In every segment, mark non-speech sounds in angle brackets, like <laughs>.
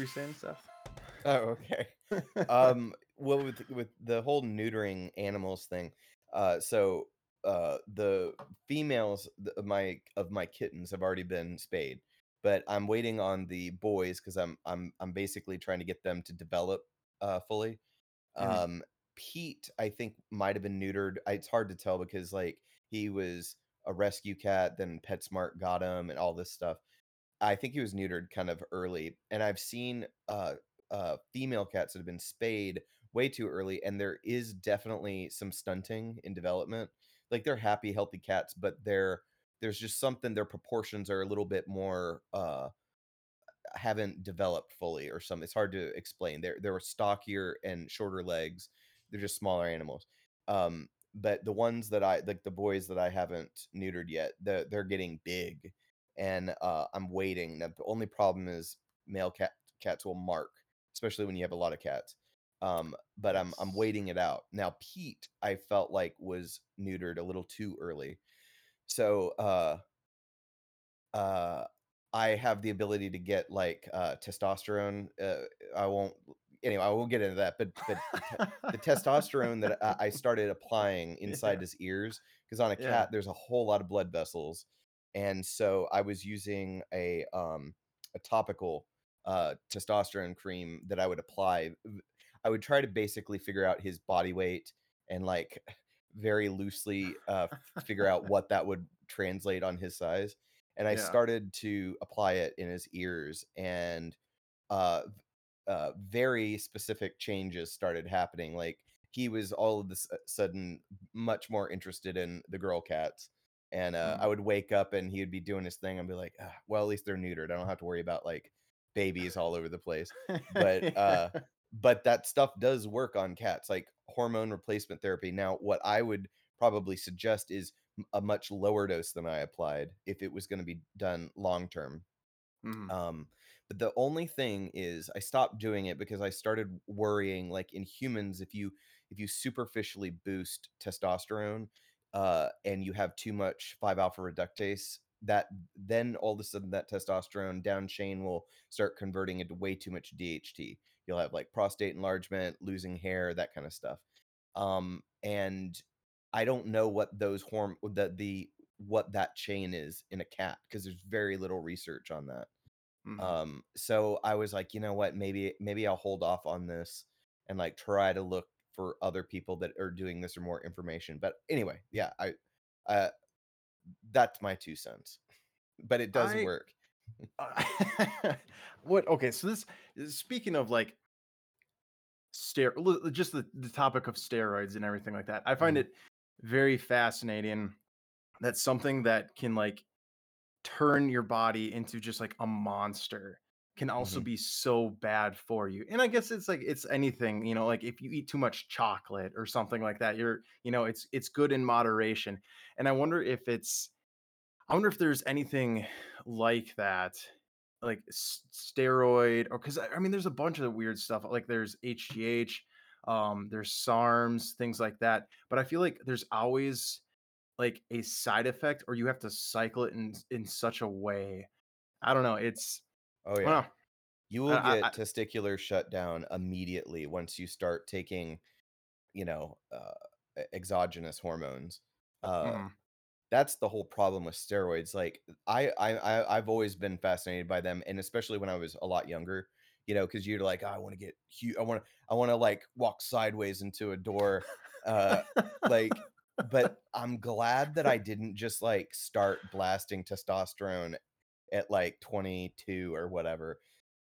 were you saying, Seth? Oh, okay. <laughs> um, well, with with the whole neutering animals thing, uh, so uh, the females of my of my kittens have already been spayed, but I'm waiting on the boys because I'm I'm I'm basically trying to get them to develop uh, fully. Mhm. Um, Pete, I think, might have been neutered. It's hard to tell because like he was a rescue cat, then PetSmart got him, and all this stuff. I think he was neutered kind of early, and I've seen uh uh female cats that have been spayed way too early, and there is definitely some stunting in development. Like they're happy, healthy cats, but they're there's just something their proportions are a little bit more uh haven't developed fully or something. It's hard to explain. They're they're stockier and shorter legs. They're just smaller animals. Um, but the ones that I like the boys that I haven't neutered yet, they're, they're getting big, and uh, I'm waiting. Now, the only problem is male cat cats will mark, especially when you have a lot of cats. Um, but I'm I'm waiting it out. Now Pete, I felt like was neutered a little too early. So uh uh I have the ability to get like uh testosterone. Uh, I won't anyway, I won't get into that, but but the testosterone that I, I <laughs> started applying inside Yeah. his ears because on a Yeah. cat there's a whole lot of blood vessels, and so I was using a um a topical uh testosterone cream that I would apply. I would try to basically figure out his body weight and like <laughs> very loosely uh figure out <laughs> what that would translate on his size. And I Yeah. started to apply it in his ears and uh uh, very specific changes started happening. Like he was all of a sudden much more interested in the girl cats. And uh, Mhm. I would wake up and he would be doing his thing and be like, "Ah, well, at least they're neutered. I don't have to worry about like babies all over the place. But <laughs> uh, but that stuff does work on cats, like hormone replacement therapy. Now, what I would probably suggest is a much lower dose than I applied if it was going to be done long term. Mhm. Um, but the only thing is I stopped doing it because I started worrying like in humans if you if you superficially boost testosterone uh and you have too much 5 alpha reductase that then all of a sudden that testosterone down chain will start converting into way too much DHT. You'll have like prostate enlargement, losing hair, that kind of stuff. Um and I don't know what those horm the the what that chain is in a cat because there's very little research on that. Mhm. Um, so I was like, you know what? Maybe maybe I'll hold off on this and like try to look for other people that are doing this or more information. But anyway, yeah, I uh that's my two cents. But it does I- work. <laughs> Uh, <laughs> what? Okay, so this speaking of like stero, li- just the, the topic of steroids and everything like that. I find Mhm. it very fascinating that something that can like turn your body into just like a monster can also Mhm. be so bad for you. And I guess it's like it's anything, you know, like if you eat too much chocolate or something like that, you're, you know, it's it's good in moderation. And I wonder if it's I wonder if there's anything like that, like steroid, or because I I mean, there's a bunch of weird stuff. Like there's HGH, um, there's SARMs, things like that. But I feel like there's always like a side effect, or you have to cycle it in in such a way. I don't know. It's Oh yeah. don't. You will I- get I- testicular shutdown immediately once you start taking, you know, uh exogenous hormones. Uh Mhm. that's the whole problem with steroids. Like I, I, I I've always been fascinated by them, and especially when I was a lot younger. You know, because you're like, "Oh, I want to get huge. I want to, I want to like walk sideways into a door. Uh, like, <laughs> but I'm glad that I didn't just like start blasting testosterone at like 22 or whatever.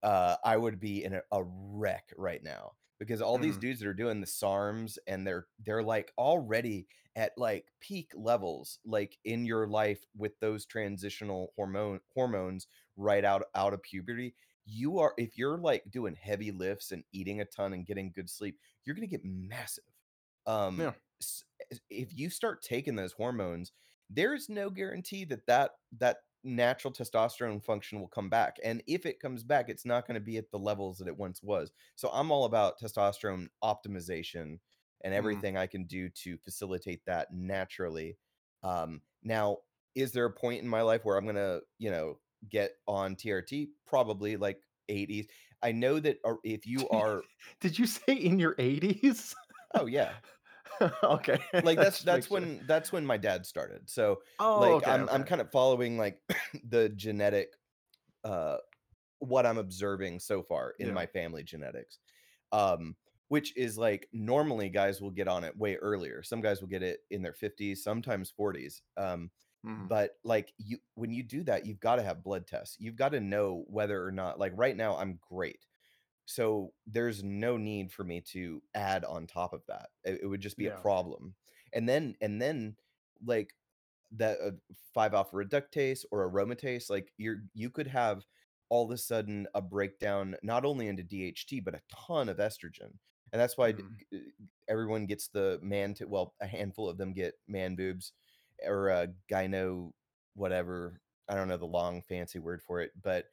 Uh, I would be in a, a wreck right now because all these Mhm. dudes that are doing the SARMs and they're they're like already at like peak levels like in your life with those transitional hormone hormones right out out of puberty you are if you're like doing heavy lifts and eating a ton and getting good sleep you're going to get massive um Yeah. if you start taking those hormones there's no guarantee that that that natural testosterone function will come back and if it comes back it's not going to be at the levels that it once was so i'm all about testosterone optimization and Mhm. everything I can do to facilitate that naturally. Um, now, is there a point in my life where I'm gonna, you know, get on TRT? Probably. Like 80s. I know that if you <laughs> are Did you say in your 80s? Oh, yeah. <laughs> Okay, Like, <laughs> that's that's sure. when that's when my dad started. So, Oh, like, okay, I'm I'm kind of following, like, <coughs> the genetic, uh what I'm observing so far in Yeah. my family genetics. Um, which is, like, normally guys will get on it way earlier. Some guys will get it in their 50s, sometimes 40s. Um, Mhm. but, like, you when you do that, you've gotta have blood tests. You've gotta know whether or not like, right now, I'm great. So, there's no need for me to add on top of that. It it would just be a problem. And then and then, like, that, uh, 5-alpha reductase or aromatase, like, you're you could have all of a sudden a breakdown not only into DHT, but a ton of estrogen. And that's why d Mhm. everyone gets the man to well, a handful of them get man boobs or, uh, gyno whatever. I don't know the long fancy word for it, but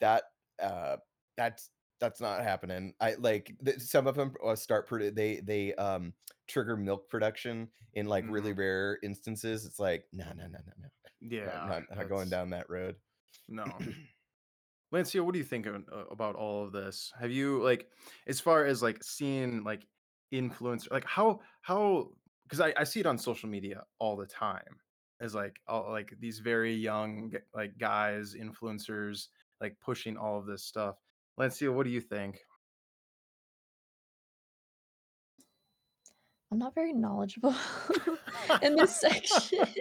that, uh, that's that's not happening. I like, the some of 'em, uh, start produ they they, um, trigger milk production in, like, really Mhm. rare instances. It's like, "No, no, no, no, no. Yeah, not not going down that road." No. <clears throat> Lancia, what do you think of uh, about all of this? Have you like, as far as like seeing like influence, like how how because I, I see it on social media all the time as like all like these very young like guys, influencers, like pushing all of this stuff. Lancia, what do you think? I'm not very knowledgeable <laughs> in this section. <laughs>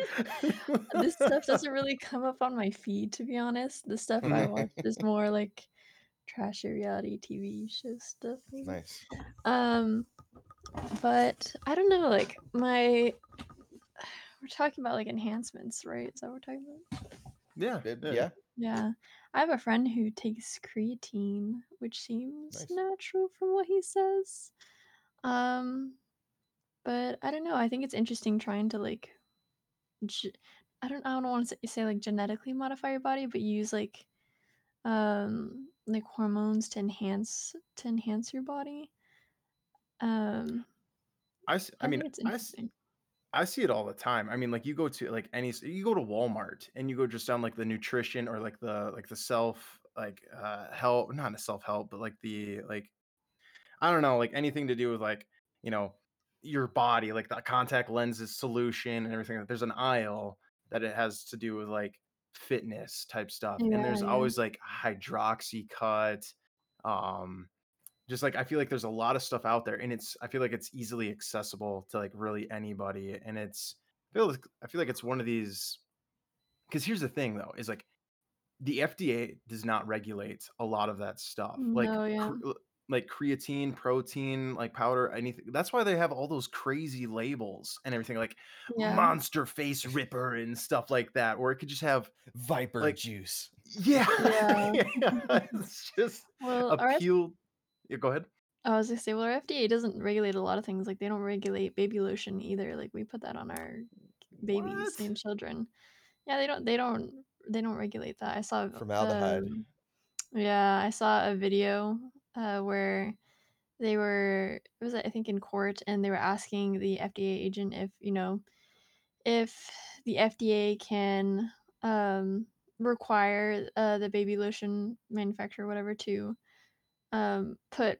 This stuff doesn't really come up on my feed, to be honest. The stuff I watch <laughs> is more like trashy reality TV show stuff, maybe. Nice. Um, but I don't know, like my <sighs> we're talking about like enhancements, right? Is that what we're talking about? yeah, Uh, yeah. Yeah. I have a friend who takes creatine, which seems Nice. natural from what he says. Um, but I don't know. I think it's interesting trying to like ge- I don't I don't want to say, say like genetically modify your body, but use like um like hormones to enhance to enhance your body. Um, I, s- I I mean, think it's I, s- interesting. I see it all the time. I mean, like you go to like any you go to Walmart and you go just down like the nutrition or like the like the self like uh help, not a self-help, but like the like I don't know, like anything to do with like, you know, your body, like the contact lenses solution and everything. There's an aisle that it has to do with like fitness type stuff. And there's yeah. always like hydroxycut, um just like I feel like there's a lot of stuff out there, and it's I feel like it's easily accessible to like really anybody, and it's I feel like I feel like it's one of these. Because here's the thing, though, is like the FDA does not regulate a lot of that stuff, like No, yeah. cr- uh, like creatine, protein, like powder, anything. That's why they have all those crazy labels and everything, like Yeah. monster face ripper and stuff like that, or it could just have Viper like juice. yeah, <laughs> Yeah. yeah, <laughs> it's just Well, our F- appeal. Yeah, go ahead. I was gonna say, well, our FDA doesn't regulate a lot of things. Like they don't regulate baby lotion either. Like we put that on our babies What? and children. Yeah, they don't. They don't. They don't regulate that. I saw. Formaldehyde. Um, yeah, I saw a video uh, where they were. It was I think in court, and they were asking the FDA agent if you know if the FDA can um, require uh, the baby lotion manufacturer, whatever, to um, put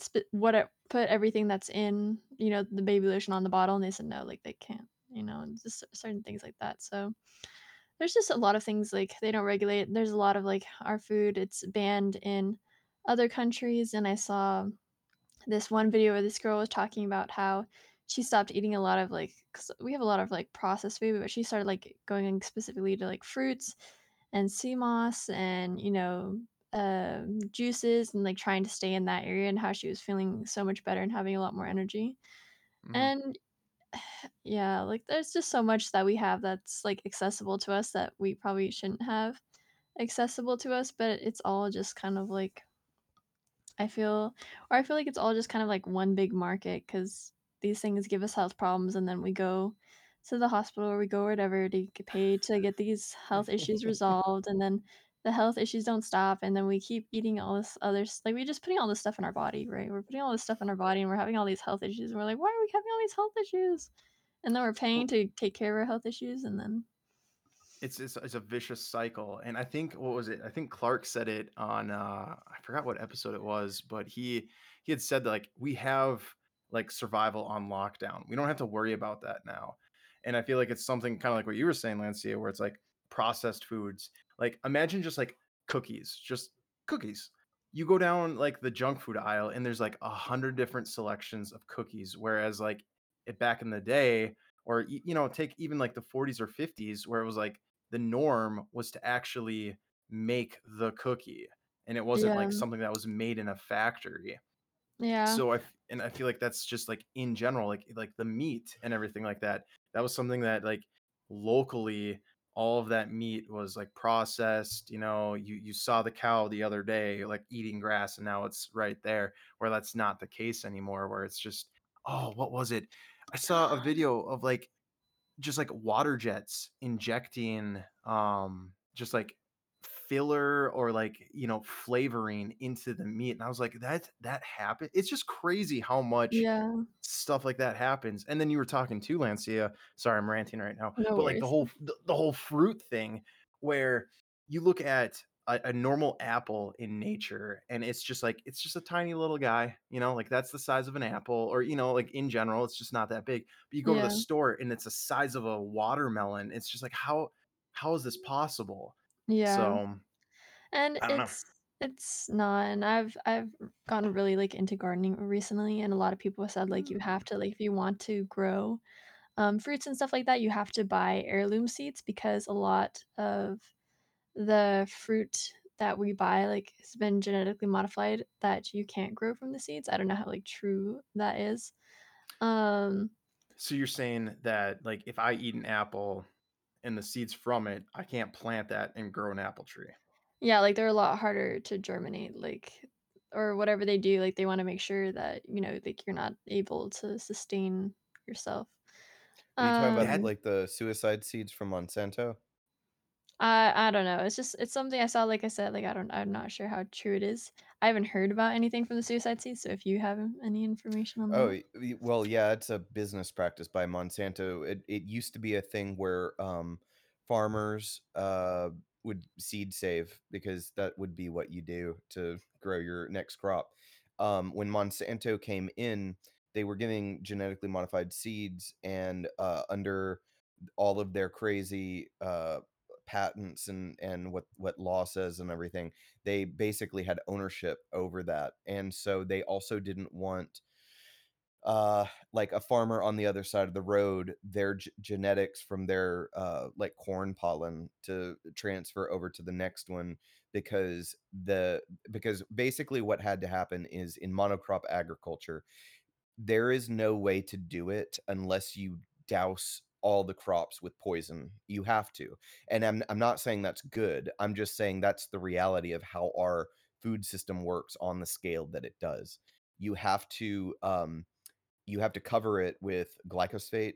sp- what it, put everything that's in you know the baby lotion on the bottle, and they said no, like they can't, you know, just certain things like that. So there's just a lot of things like they don't regulate. There's a lot of like our food, it's banned in other countries, and I saw this one video where this girl was talking about how she stopped eating a lot of like cause we have a lot of like processed food, but she started like going specifically to like fruits and sea moss and you know um, juices and like trying to stay in that area and how she was feeling so much better and having a lot more energy. Mhm. And <sighs> yeah, like there's just so much that we have that's like accessible to us that we probably shouldn't have accessible to us, but it's all just kind of like I feel or I feel like it's all just kind of like one big market because these things give us health problems and then we go to the hospital or we go whatever to get paid to get these health issues <laughs> resolved and then the health issues don't stop and then we keep eating all this other s- like we're just putting all this stuff in our body, right? We're putting all this stuff in our body and we're having all these health issues and we're like, why are we having all these health issues? And then we're paying to take care of our health issues and then It's it's it's a vicious cycle, and I think what was it? I think Clark said it on uh I forgot what episode it was, but he he had said that like we have like survival on lockdown. We don't have to worry about that now. And I feel like it's something kind of like what you were saying, Lancia, where it's like processed foods. Like imagine just like cookies, just cookies. You go down like the junk food aisle and there's like a hundred different selections of cookies. Whereas like it back in the day, or you know, take even like the 40s or 50s where it was like the norm was to actually make the cookie and it wasn't Yeah. like something that was made in a factory Yeah. so I and I feel like that's just like in general, like like the meat and everything like that. That was something that like locally, all of that meat was like processed. You know, you you saw the cow the other day like eating grass, and now it's right there. Where that's not the case anymore. Where it's just oh, what was it? I saw a video of like just like water jets injecting um just like filler or like you know flavoring into the meat and i was like that that happened it's just crazy how much Yeah. stuff like that happens and then you were talking to lancia sorry i'm ranting right now No but like the whole the, the whole fruit thing where you look at a, a normal apple in nature and it's just like it's just a tiny little guy you know like that's the size of an apple or you know like in general it's just not that big but you go to the store and it's the size of a watermelon it's just like how how is this possible Yeah. so And i don't know it's it's not and I've I've gotten really like into gardening recently and a lot of people have said like you have Mm. to like if you want to grow um, fruits and stuff like that, you have to buy heirloom seeds because a lot of the fruit that we buy like has been genetically modified that you can't grow from the seeds. I don't know how like true that is. Um so you're saying that like if i eat an apple and the seeds from it i can't plant that and grow an apple tree yeah, like they're a lot harder to germinate like or whatever they do like they want to make sure that you know like you're not able to sustain yourself. Are you talking about Um like the suicide seeds from Monsanto? I I don't know. It's just it's something I saw, like I said, like I don't I'm not sure how true it is. I haven't heard about anything from the suicide seas, so if you have any information on Oh, that. y- y- well, yeah, it's a business practice by Monsanto. It it used to be a thing where um farmers uh would seed save because that would be what you do to grow your next crop. Um when Monsanto came in, they were giving genetically modified seeds and uh under all of their crazy uh patents and and what what law says and everything they basically had ownership over that and so they also didn't want uh like a farmer on the other side of the road their g- genetics from their uh like corn pollen to transfer over to the next one because the because basically what had to happen is in monocrop agriculture there is no way to do it unless you douse all the crops with poison. You have to. And I'm I'm not saying that's good. I'm just saying that's the reality of how our food system works on the scale that it does. You have to um you have to cover it with glyphosate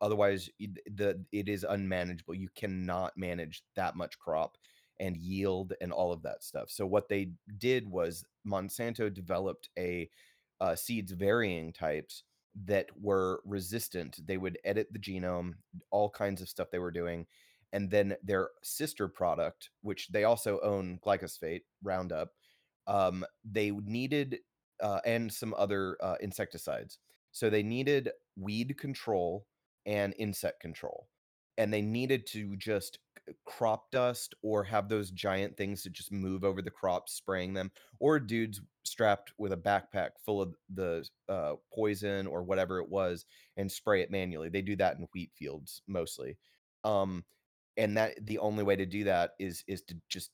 otherwise the it is unmanageable. You cannot manage that much crop and yield and all of that stuff. So what they did was Monsanto developed a uh, seeds varying types that were resistant. They would edit the genome, all kinds of stuff they were doing. And then their sister product, which they also own glyphosate, Roundup, um, they needed, uh, and some other uh, insecticides. So they needed weed control and insect control. And they needed to just crop dust or have those giant things to just move over the crops, spraying them, or dudes strapped with a backpack full of the uh, poison or whatever it was and spray it manually. They do that in wheat fields mostly. Um, and that the only way to do that is is to just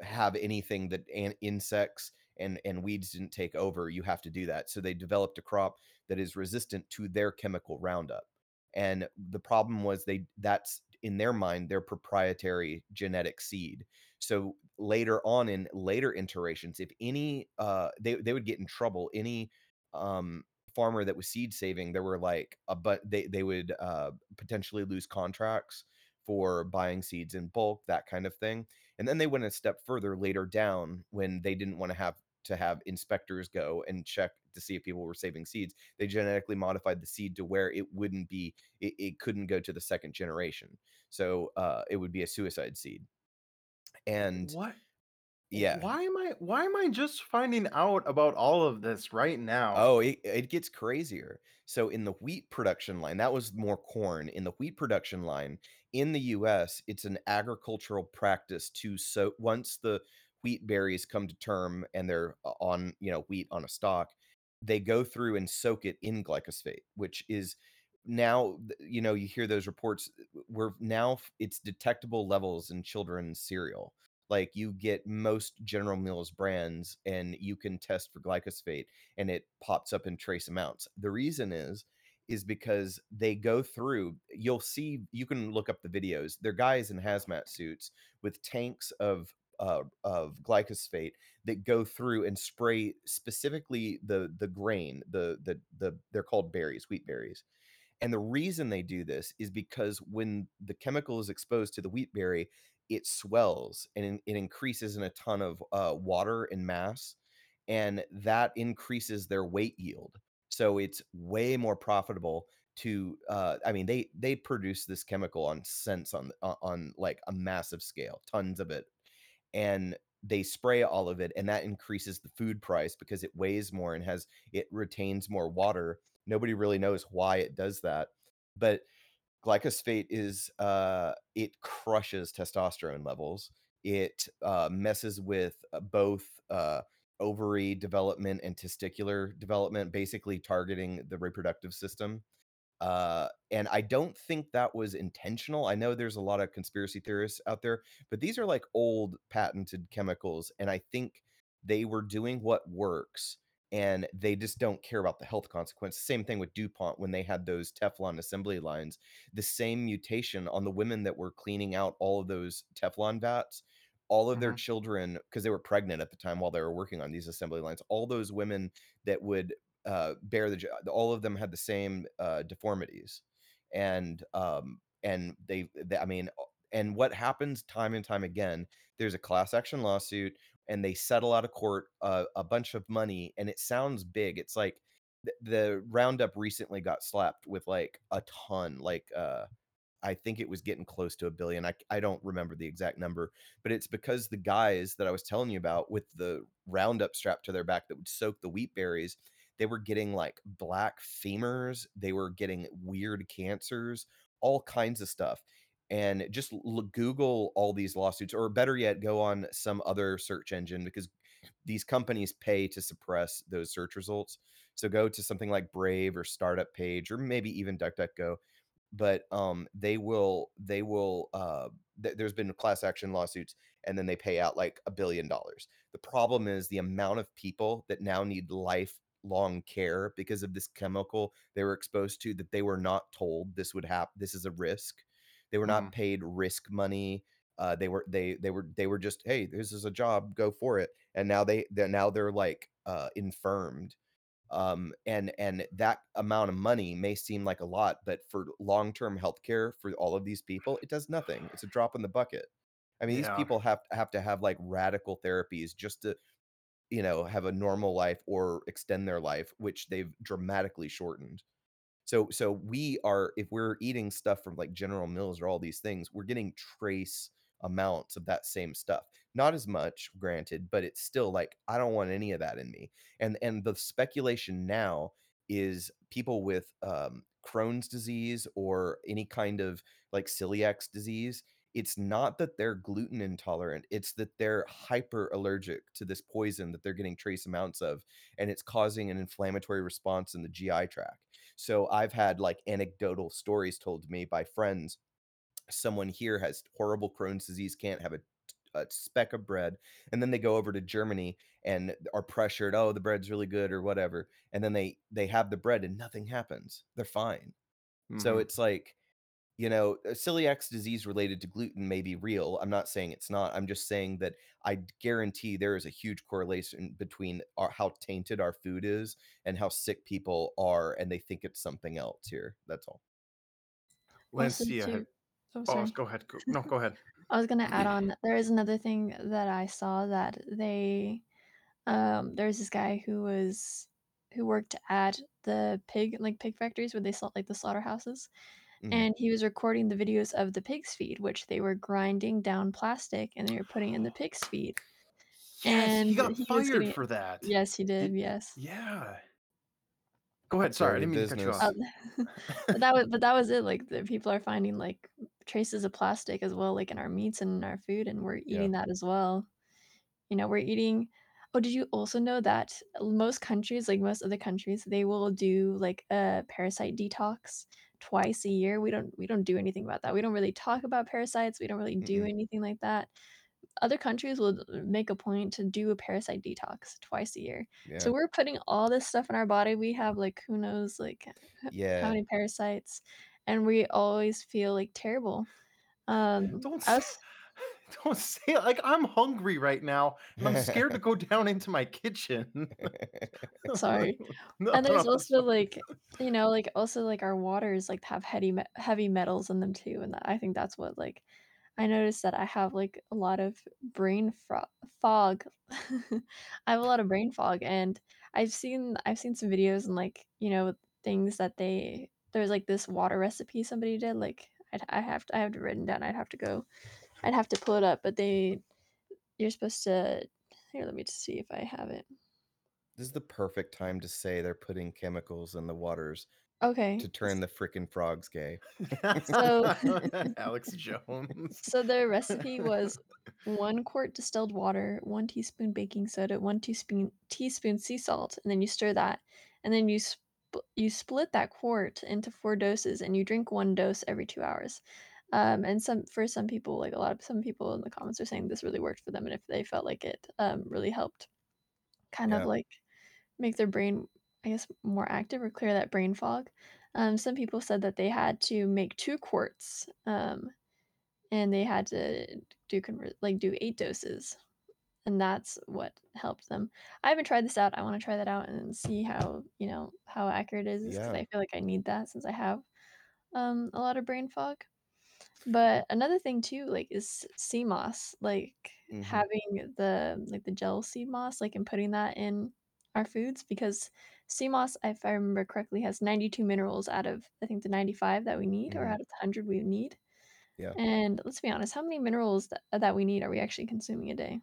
have anything that an insects and and weeds didn't take over, you have to do that. So they developed a crop that is resistant to their chemical Roundup. And the problem was they that's in their mind their proprietary genetic seed. So later on in later iterations, if any uh they they would get in trouble, any um farmer that was seed saving, there were like a but they they would uh potentially lose contracts for buying seeds in bulk, that kind of thing and then they went a step further later down when they didn't want to have to have inspectors go and check to see if people were saving seeds. They genetically modified the seed to where it wouldn't be, it, it couldn't go to the second generation. So uh, it would be a suicide seed. And What? yeah, Why am I why am I just finding out about all of this right now? Oh, it, it gets crazier. So in the wheat production line, that was more corn. In the wheat production line in the US, it's an agricultural practice to so once the wheat berries come to term and they're uh, on, you know, wheat on a stalk, they go through and soak it in glyphosate, which is now, you know, you hear those reports. We're now it's detectable levels in children's cereal. Like you get most General Mills brands and you can test for glyphosate and it pops up in trace amounts. The reason is is because they go through you'll see you can look up the videos. They're guys in hazmat suits with tanks of uh, of glyphosate that go through and spray specifically the the grain the the the they're called berries wheat berries and the reason they do this is because when the chemical is exposed to the wheat berry, it swells and it increases in a ton of uh, water and mass, and that increases their weight yield. So it's way more profitable to. Uh, I mean, they they produce this chemical on cents on on on, like a massive scale, tons of it, and they spray all of it and that increases the food price because it weighs more and has it retains more water. Nobody really knows why it does that but glyphosate is uh it crushes testosterone levels. It uh messes with uh, both uh ovary development and testicular development basically targeting the reproductive system uh, and I don't think that was intentional. I know there's a lot of conspiracy theorists out there, but these are like old patented chemicals, and I think they were doing what works, and they just don't care about the health consequence. Same thing with DuPont when they had those Teflon assembly lines. The same mutation on the women that were cleaning out all of those Teflon vats. All of their Mhm. children, because they were pregnant at the time while they were working on these assembly lines, all those women that would uh, bear the all of them had the same uh, deformities, and um, and they, they I mean, and what happens time and time again? There's a class action lawsuit, and they settle out of court uh, a bunch of money, and it sounds big. It's like th- the Roundup recently got slapped with like a ton, like uh, I think it was getting close to a billion. I I don't remember the exact number, but it's because the guys that I was telling you about with the Roundup strapped to their back that would soak the wheat berries, they were getting like black femurs, they were getting weird cancers, all kinds of stuff. And just l- Google all these lawsuits, or better yet, go on some other search engine because these companies pay to suppress those search results. So go to something like Brave or Startup Page, or maybe even DuckDuckGo but um they will they will uh th- there's been class action lawsuits and then they pay out like a billion dollars the problem is the amount of people that now need lifelong care because of this chemical they were exposed to that they were not told this would happen this is a risk they were not Mhm. paid risk money uh they were they they were they were just hey this is a job go for it and now they they're now they're like uh infirmed um, and and that amount of money may seem like a lot, but for long-term healthcare for all of these people, it does nothing. It's a drop in the bucket. I mean, these people have have to have like radical therapies just to, you know, have a normal life or extend their life, which they've dramatically shortened. So so we are if we're eating stuff from like General Mills or all these things, we're getting trace amounts of that same stuff. Not as much, granted, but it's still like I don't want any of that in me. And and the speculation now is people with um Crohn's disease or any kind of like celiac disease, it's not that they're gluten intolerant, it's that they're hyper allergic to this poison that they're getting trace amounts of and it's causing an inflammatory response in the GI tract. So I've had like anecdotal stories told to me by friends. Someone here has horrible Crohn's disease, can't have a, a speck of bread, and then they go over to Germany and are pressured. Oh, the bread's really good or whatever, and then they they have the bread and nothing happens. They're fine. So Mhm. it's like you know, celiac disease related to gluten may be real. I'm not saying it's not. I'm just saying that I guarantee there is a huge correlation between our, how tainted our food is and how sick people are, and they think it's something else here. That's all. Also, Lancia had too Oh, Oh, go ahead. Go no, <laughs> go ahead. I was gonna add on, <clears throat> there is another thing that I saw that they Um, there was this guy who was who worked at the pig like, pig factories where they salt like, the slaughterhouses, Mhm. and he was recording the videos of the pig's feed, which they were grinding down plastic, and they were putting in the <gasps> pig's feed, Yes, he got he fired getting for that. Yes, he did, Did yes. yeah. Go ahead, sorry, I didn't mean to cut you off. Um, <laughs> but that was but that was it, like, the people are finding, like, traces of plastic as well, like, in our meats and in our food, and we're Yeah. eating that as well. You know, we're eating oh, did you also know that most countries, like, most other countries, they will do, like, a parasite detox twice a year? We don't we don't do anything about that. We don't really talk about parasites, we don't really do Mm-mm. anything like that. Other countries will make a point to do a parasite detox twice a year. Yeah. So we're putting all this stuff in our body. We have, like, who knows, like, h how many parasites, and we always feel, like, terrible. Um, Don't say us don't say it like, I'm hungry right now, and I'm scared to <laughs> go down into my kitchen. <laughs> Sorry. No, And there's no, also, like, you know, like, also, like, our waters, like, have heavy me heavy metals in them too, and I think that's what, like I noticed that I have, like, a lot of brain fro fog. <laughs> I have a lot of brain fog, and I've seen I've seen some videos and, like, you know, things that they there's, like, this water recipe somebody did, like, I'd I have I have it written down, I'd have to go I'd have to pull it up, but they you're supposed to here, let me just see if I have it. This is the perfect time to say they're putting chemicals in the waters Okay. to turn the frickin' frogs gay. So <laughs> Alex <laughs> Jones. so the recipe was <laughs> 1 quart distilled water, 1 teaspoon baking soda, 1 teaspoon teaspoon sea salt, and then you stir that, and then you sp you split that quart into 4 doses, and you drink 1 dose every 2 hours. Um, and some for some people, like, a lot of some people in the comments are saying this really worked for them, and if they felt like it, um, really helped kind of, Yeah. like, make their brain, I guess, more active or clear that brain fog. Um, some people said that they had to make 2 quarts, um and they had to do convert like, do 8 doses, and that's what helped them. I haven't tried this out, I wanna try that out and see how, you know, how accurate it is because Yeah. I feel like I need that since I have, um, a lot of brain fog. But another thing too, like, is sea moss, like, Mhm. having the like, the gel sea moss, like, and putting that in our foods because sea moss, if I remember correctly, has 92 minerals out of, I think, the 95 that we need or Mhm. out of the 100 we need. Yeah. And let's be honest, how many minerals that that we need are we actually consuming a day?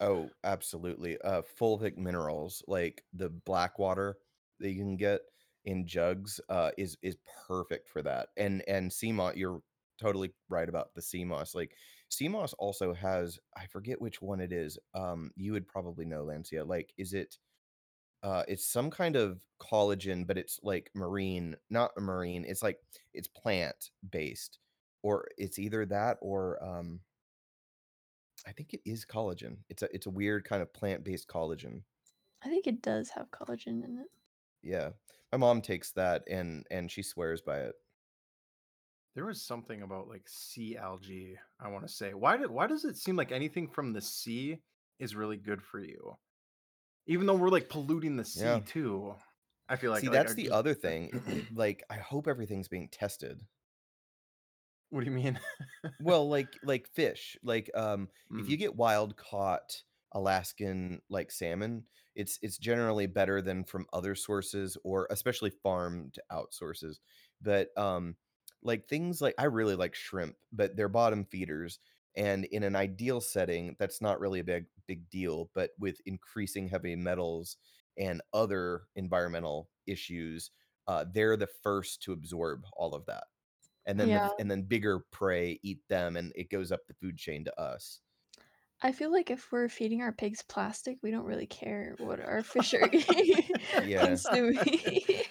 Oh, absolutely. Uh, fulvic minerals, like the black water that you can get in jugs, uh, is is perfect for that. And and sea moss, you're totally right about the sea moss. Like sea moss also has, I forget which one it is. Um, you would probably know, Lancia. Like, is it uh it's some kind of collagen, but it's like marine, not marine, it's like it's plant based. Or it's either that or um I think it is collagen. It's a it's a weird kind of plant-based collagen. I think it does have collagen in it. Yeah. My mom takes that and and she swears by it. There was something about, like, sea algae, I wanna say. Why do why does it seem like anything from the sea is really good for you? Even though we're, like, polluting the sea Yeah. too. I feel like See, like, that's the just other thing. <clears throat> Like, I hope everything's being tested. What do you mean? Well, <laughs> like like fish, like, um, if you Mm. get wild caught Alaskan, like, salmon, it's it's generally better than from other sources or especially farmed out sources. But, um, like, things like I really like shrimp, but they're bottom feeders, and in an ideal setting, that's not really a big big deal, but with increasing heavy metals and other environmental issues, uh, they're the first to absorb all of that and then Yeah. v and then bigger prey eat them, and it goes up the food chain to us. I feel like if we're feeding our pigs plastic, we don't really care what our fish are eating. Yeah. consuming.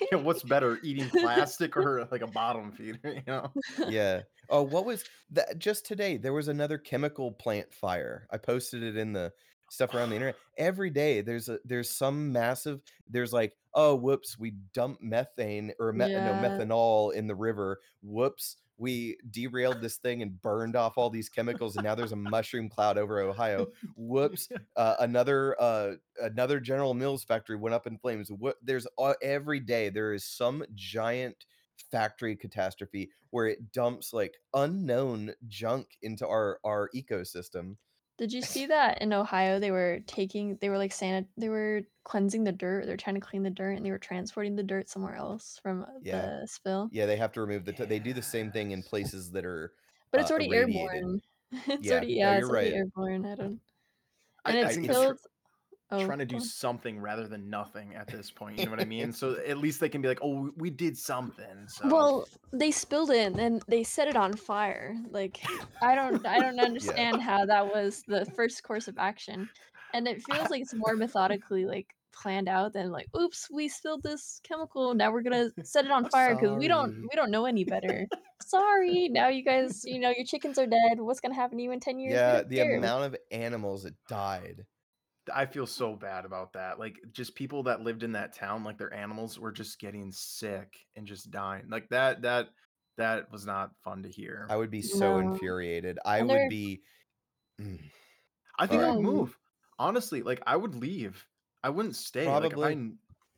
<laughs> Yeah, what's better, eating plastic or, like, a bottom feeder, <laughs> you know? Yeah. Oh, what was that just today, there was another chemical plant fire. I posted it in the stuff around the <gasps> internet. Every day, there's a there's some massive there's like, "Oh, whoops, we dumped methane or me no, methanol in the river. Whoops, we derailed this thing and burned off all these chemicals, and now there's a mushroom cloud over Ohio. Whoops, <laughs> uh, another, uh, another General Mills factory went up in flames. What there's a every day, there is some giant factory catastrophe where it dumps, like, unknown junk into our our ecosystem. Did you see <laughs> that in Ohio they were taking they were like sanit they were cleansing the dirt, they're trying to clean the dirt, and they were transporting the dirt somewhere else from, Yeah. the spill? Yeah, they have to remove the t they do the same thing in places that are, But it's uh, already irradiated. airborne. <laughs> It's Yeah, already no, yeah, you're it's already right. airborne, I don't and I it's think it's Oh, trying to do something rather than nothing at this point, you know what I mean? <laughs> So, at least they can be like, "Oh, we did something," so Well, they spilled it and they set it on fire, like, I don't I don't <laughs> Yeah. understand how that was the first course of action, and it feels like it's more methodically, like, planned out than like, "Oops, we spilled this chemical, now we're gonna set it on <laughs> fire because we don't we don't know any better. Sorry, now you guys you know, your chickens are dead, what's gonna happen to you in 10 years? Yeah, the care." amount of animals that died. I feel so bad about that, like, just people that lived in that town, like, their animals were just getting sick and just dying, like, that that that was not fun to hear. I would be so No. infuriated. I And would be mm. I think I'd move. Honestly, like, I would leave. I wouldn't stay, like, I Probably.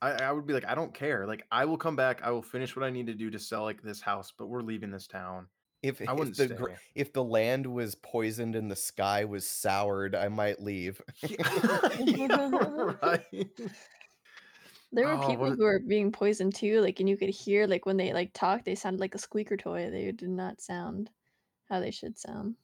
I I would be like, "I don't care, like, I will come back, I will finish what I need to do to sell, like, this house, but we're leaving this town." If I wouldn't the stay. if the land was poisoned and the sky was soured, I might leave. Yeah, <laughs> <laughs> yeah, right. <laughs> There were Oh, people a who were being poisoned too, like, and you could hear, like, when they, like, talked, they sounded like a squeaker toy, they did not sound how they should sound.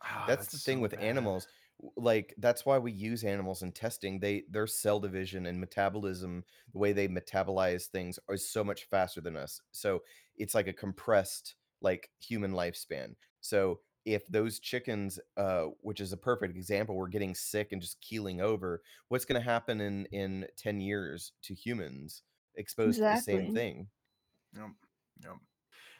Ah, That's that's the thing so with bad. animals, like, that's why we use animals in testing, they their cell division and metabolism, the way they metabolize things are so much faster than us, so it's like a compressed, like, human lifespan. So, if those chickens, uh, which is a perfect example, were getting sick and just keeling over, what's gonna happen in in 10 years to humans exposed to the same thing? Yep, yep.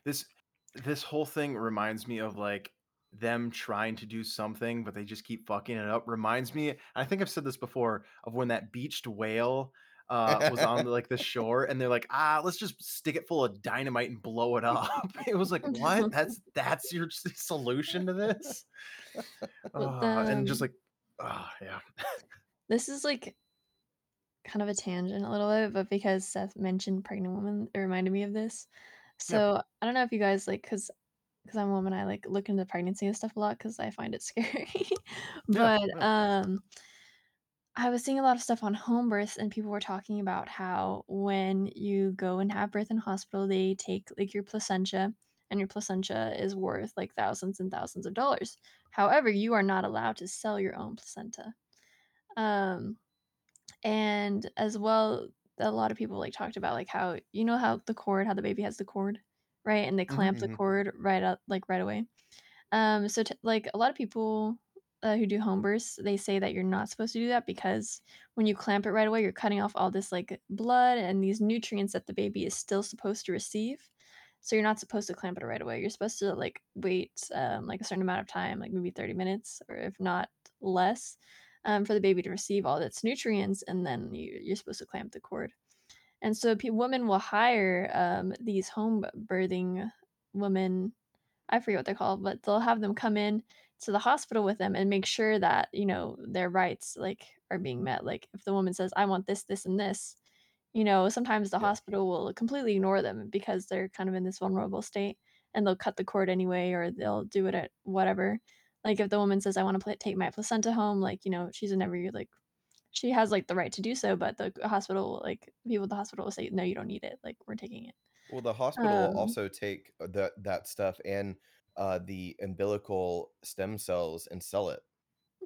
This this whole thing reminds me of, like, them trying to do something, but they just keep fucking it up, reminds me I think I've said this before, of when that beached whale, uh, was <laughs> on, like, the shore, and they're like, "Ah, let's just stick it full of dynamite and blow it <laughs> up." <laughs> It was like, "What? That's that's your solution to this?" Ah, and just like ah, yeah. This is, like kind of a tangent a little bit, but because Seth mentioned pregnant woman, it reminded me of this. Yeah. So, I don't know if you guys, like because because I'm a woman, I, like, look into pregnancy and stuff a lot because I find it scary, Yeah, but, yeah. um I was seeing a lot of stuff on home births, and people were talking about how when you go and have birth in hospital, they take, like, your placenta, and your placenta is worth, like, thousands and thousands of dollars. However, you are not allowed to sell your own placenta. Um, and as well, a lot of people, like, talked about, like, how you know how the cord how the baby has the cord, right? And they clamp the Mhm. cord right up like, right away. Um, so t like, a lot of people, uh, who do home births, they say that you're not supposed to do that because when you clamp it right away, you're cutting off all this, like, blood and these nutrients that the baby is still supposed to receive. So, you're not supposed to clamp it right away, you're supposed to, like, wait, um, like, a certain amount of time, like, maybe 30 minutes or if not less, um, for the baby to receive all its nutrients, and then you you're supposed to clamp the cord. And so pe women will hire, um, these home birthing women, I forget what they're called, but they'll have them come in to the hospital with them and make sure that, you know, their rights, like, are being met. Like, if the woman says, "I want this, this, and this," you know, sometimes the Yeah. hospital will completely ignore them because they're kind of in this vulnerable state, and they'll cut the cord anyway, or they'll do it at whatever. Like, if the woman says, "I wanna pla take my placenta home," like, you know, she's in never like she has, like, the right to do so, but the hospital like, people at the hospital will say, "No, you don't need it," like, "We're taking it." Well, the hospital will Um also take, uh, that that stuff and, uh, the umbilical stem cells and sell it.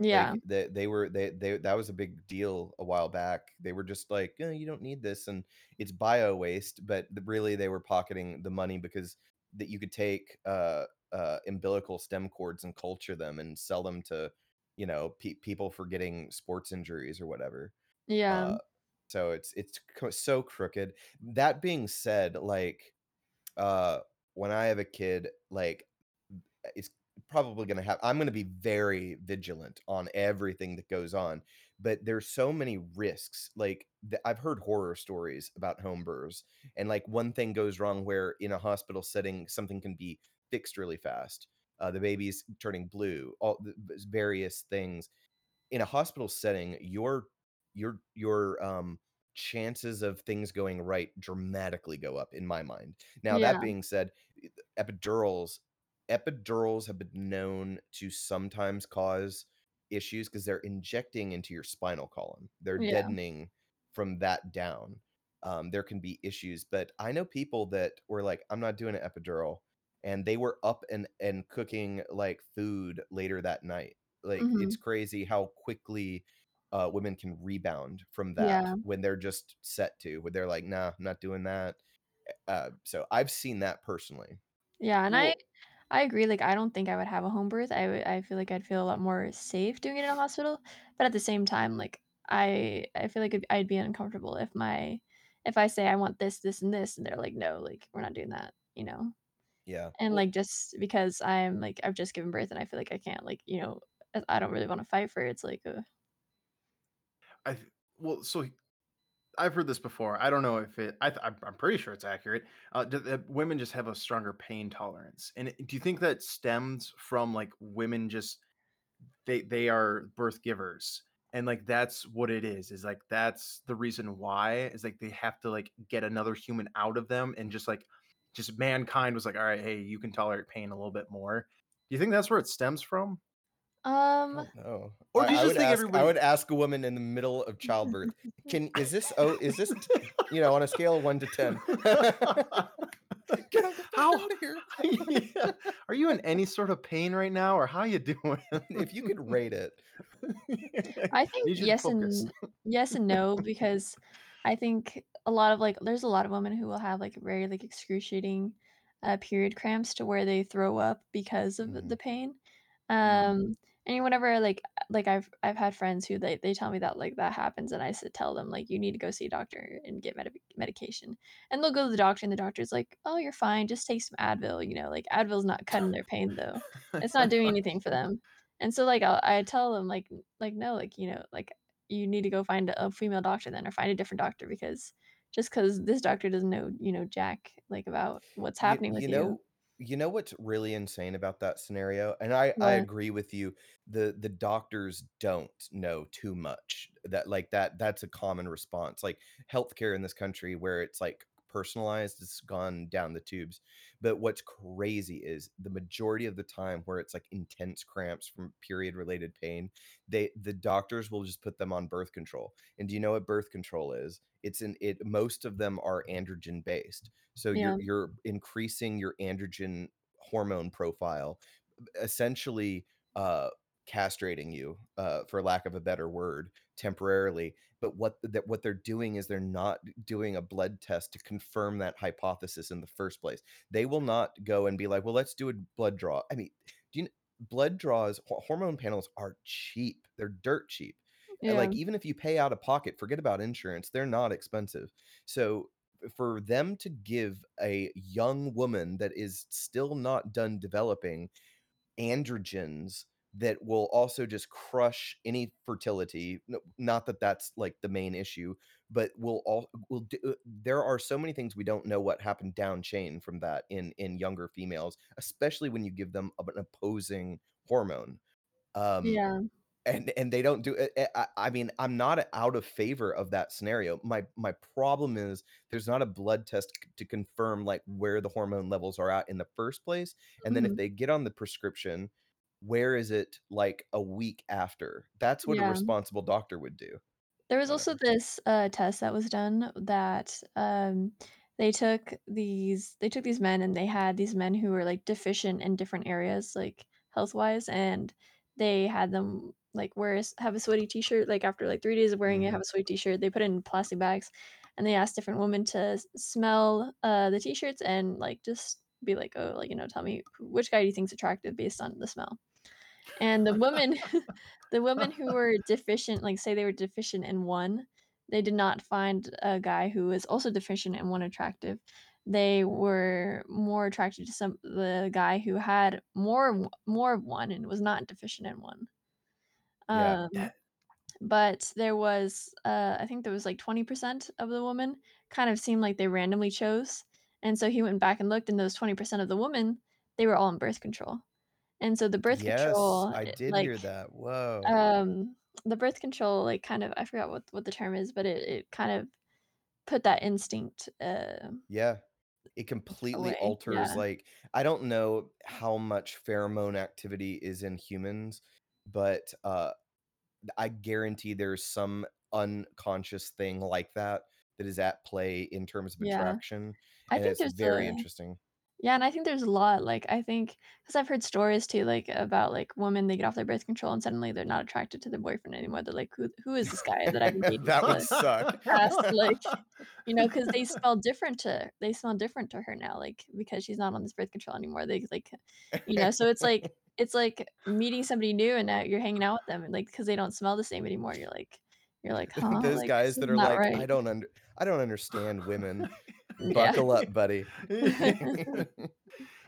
Yeah. Like, they they were they they that was a big deal a while back. They were just like, "Oh, you don't need this," and it's bio waste, but really, they were pocketing the money because that you could take, uh, uh, umbilical stem cords and culture them and sell them to, you know, pe people for getting sports injuries or whatever. Yeah. Uh, so it's it's so crooked. That being said, like, uh, when I have a kid, like, it's probably gonna hap I'm gonna be very vigilant on everything that goes on, but there's so many risks, like, the I've heard horror stories about home births, and, like, one thing goes wrong where in a hospital setting, something can be fixed really fast. Uh, the baby's turning blue, all the various things. In a hospital setting, your your your, um, chances of things going right dramatically go up in my mind. Now, that being said, epidurals epidurals have been known to sometimes cause, issues because they're injecting into your spinal column. They're Yeah. deadening from that down. Um, there can be issues, but I know people that were like, "I'm not doing an epidural," and they were up and and cooking like food later that night. Like it's Mhm. crazy how quickly uh, women can rebound from that Yeah. when they're just set to, when they're like, "Nah, I'm not doing that." Uh, so I've seen that personally. Yeah, and I I agree, like, I don't think I would have a home birth. I would I feel like I'd feel a lot more safe doing it in a hospital, but at the same time, like, I I feel like I'd I'd be uncomfortable if my if I say I want this, this, and this, and they're like, "No, like, we're not doing that," you know? Yeah. And, well, like, just because I'm, like I've just given birth and I feel like I can't, like, you know, I I don't really wanna fight for it, it's like, uh I th- well, so I've heard this before. I don't know if it. I I'm pretty sure it's accurate. Uh, d- that women just have a stronger pain tolerance, and do you think that stems from like women just they they are birth givers, and like that's what it is. Is like that's the reason why is like they have to like get another human out of them, and just like just mankind was like, all right, hey, you can tolerate pain a little bit more. Do you think that's where it stems from, Um don't or I, do you I just would think ask. I would ask a woman in the middle of childbirth. Can is this? Oh, is this? You know, on a scale of one to ten. <laughs> Get out the fuck How out of here. <laughs> yeah. Are you in any sort of pain right now, or how you doing? if you could rate it, <laughs> I think Need you to yes focus. and yes and no because I think a lot of like there's a lot of women who will have like very like excruciating uh, period cramps to where they throw up because of Mhm. the pain. Mm. And whenever like like I've I've had friends who they they tell me that like that happens and I said tell them like you need to go see a doctor and get medi medication. And they'll go to the doctor and the doctor's like, "Oh, you're fine. Just take some Advil." You know, like Advil's not cutting their pain though. It's not doing <laughs> anything for them. And so like I'll, I tell them like like no like you know like you need to go find a female doctor then or find a different doctor because just because this doctor doesn't know you know jack like about what's happening you with you know you know what's really insane about that scenario? And I I what agree with you. The the doctors don't know too much. That like that that's a common response. Like healthcare in this country where it's like personalized, it's gone down the tubes. But what's crazy is the majority of the time where it's like intense cramps from period related pain, they the doctors will just put them on birth control. And do you know what birth control is? It's in it most of them are androgen based. So you're you're increasing your androgen hormone profile, essentially uh, castrating you, uh, for lack of a better word, temporarily. But what that what they're doing is they're not doing a blood test to confirm that hypothesis in the first place. They will not go and be like, "Well, let's do a blood draw." I mean, do you blood draws, hormone panels are cheap. They're dirt cheap. Yeah Like even if you pay out of pocket, forget about insurance. They're not expensive. So for them to give a young woman that is still not done developing androgens that will also just crush any fertility no, not that that's like the main issue but will all will do, uh, there are so many things we don't know what happened down chain from that in in younger females especially when you give them an opposing hormone. Um yeah and and they don't do it eh, I, I mean i'm not out of favor of that scenario. My my problem is there's not a blood test c- to confirm like where the hormone levels are at in the first place and then if mhm, they get on the prescription where is it like a week after? That's what a responsible doctor would do. There was also this, uh, test that was done that, um, they took these they took these men and they had these men who were, like, deficient in different areas, like, health-wise, and they had them, like, wear a have a sweaty t-shirt, like, after, like, 3 days of wearing it, mhm. have a sweaty t-shirt, they put it in plastic bags, and they asked different women to smell, uh, the t-shirts and, like, just be like, "Oh," like, you know, "Tell me which guy do you think's attractive based on the smell." And the women <laughs> the women who were deficient, like, say they were deficient in one, they did not find a guy who was also deficient in one attractive. They were more attracted to some the guy who had more more of one and was not deficient in one. Yeah Um, that but there was, uh, I think there was, like, 20% of the women kind of seemed like they randomly chose, and so he went back and looked, and those 20% of the women, they were all on birth control. And so the birth yes control, i eh, did like hear that whoa um, the birth control, like, kind of I forgot what what the term is, but it it kind of put that instinct, uh, yeah it completely away. alters Yeah. like i don't know how much pheromone activity is in humans but uh I guarantee there's some unconscious thing like that that is at play in terms of Yeah. attraction, I and think it's there's very a interesting. Yeah, and I think there's a lot, like, I think because I've heard stories too, like, about, like, women, they get off their birth control and suddenly they're not attracted to their boyfriend anymore. They're like, "Who who is this guy that I've been <laughs> dating That would suck. <laughs> past" like, <laughs> you know, because they smell different to they smell different to her now, like, because she's not on this birth control anymore. They, like, you know, so it's like it's like meeting somebody new and now you're hanging out with them and, like because they don't smell the same anymore. You're like you're like, <laughs> "Huh?" Those Like, guys is that are not like, right." "I don't under I don't understand women. <laughs> Yeah. Buckle up, buddy." <laughs>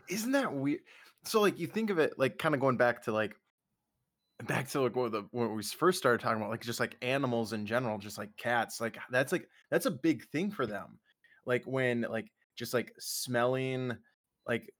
Isn't that weird? So, like, you think of it, like, kinda going back to, like back to, like, what the what we first started talking about, like, just, like, animals in general, just like cats, like, that's, like that's a big thing for them. Like, when, like, just, like, smelling, like,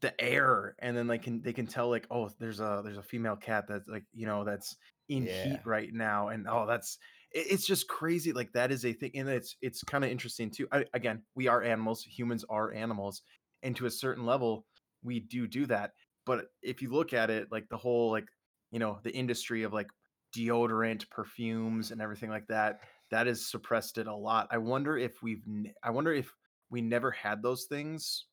the air, and then they can they can tell, like, "Oh, there's a there's a female cat that's, like, you know, that's in heat right now," and, oh, that's it it's just crazy, like, that is a thing, and it's it's kinda interesting too. I again, we are animals, humans are animals, and to a certain level, we do do that, but if you look at it, like, the whole, like, you know, the industry of, like, deodorant, perfumes, and everything like that, that has suppressed it a lot. I wonder if we've i wonder if we never had those things,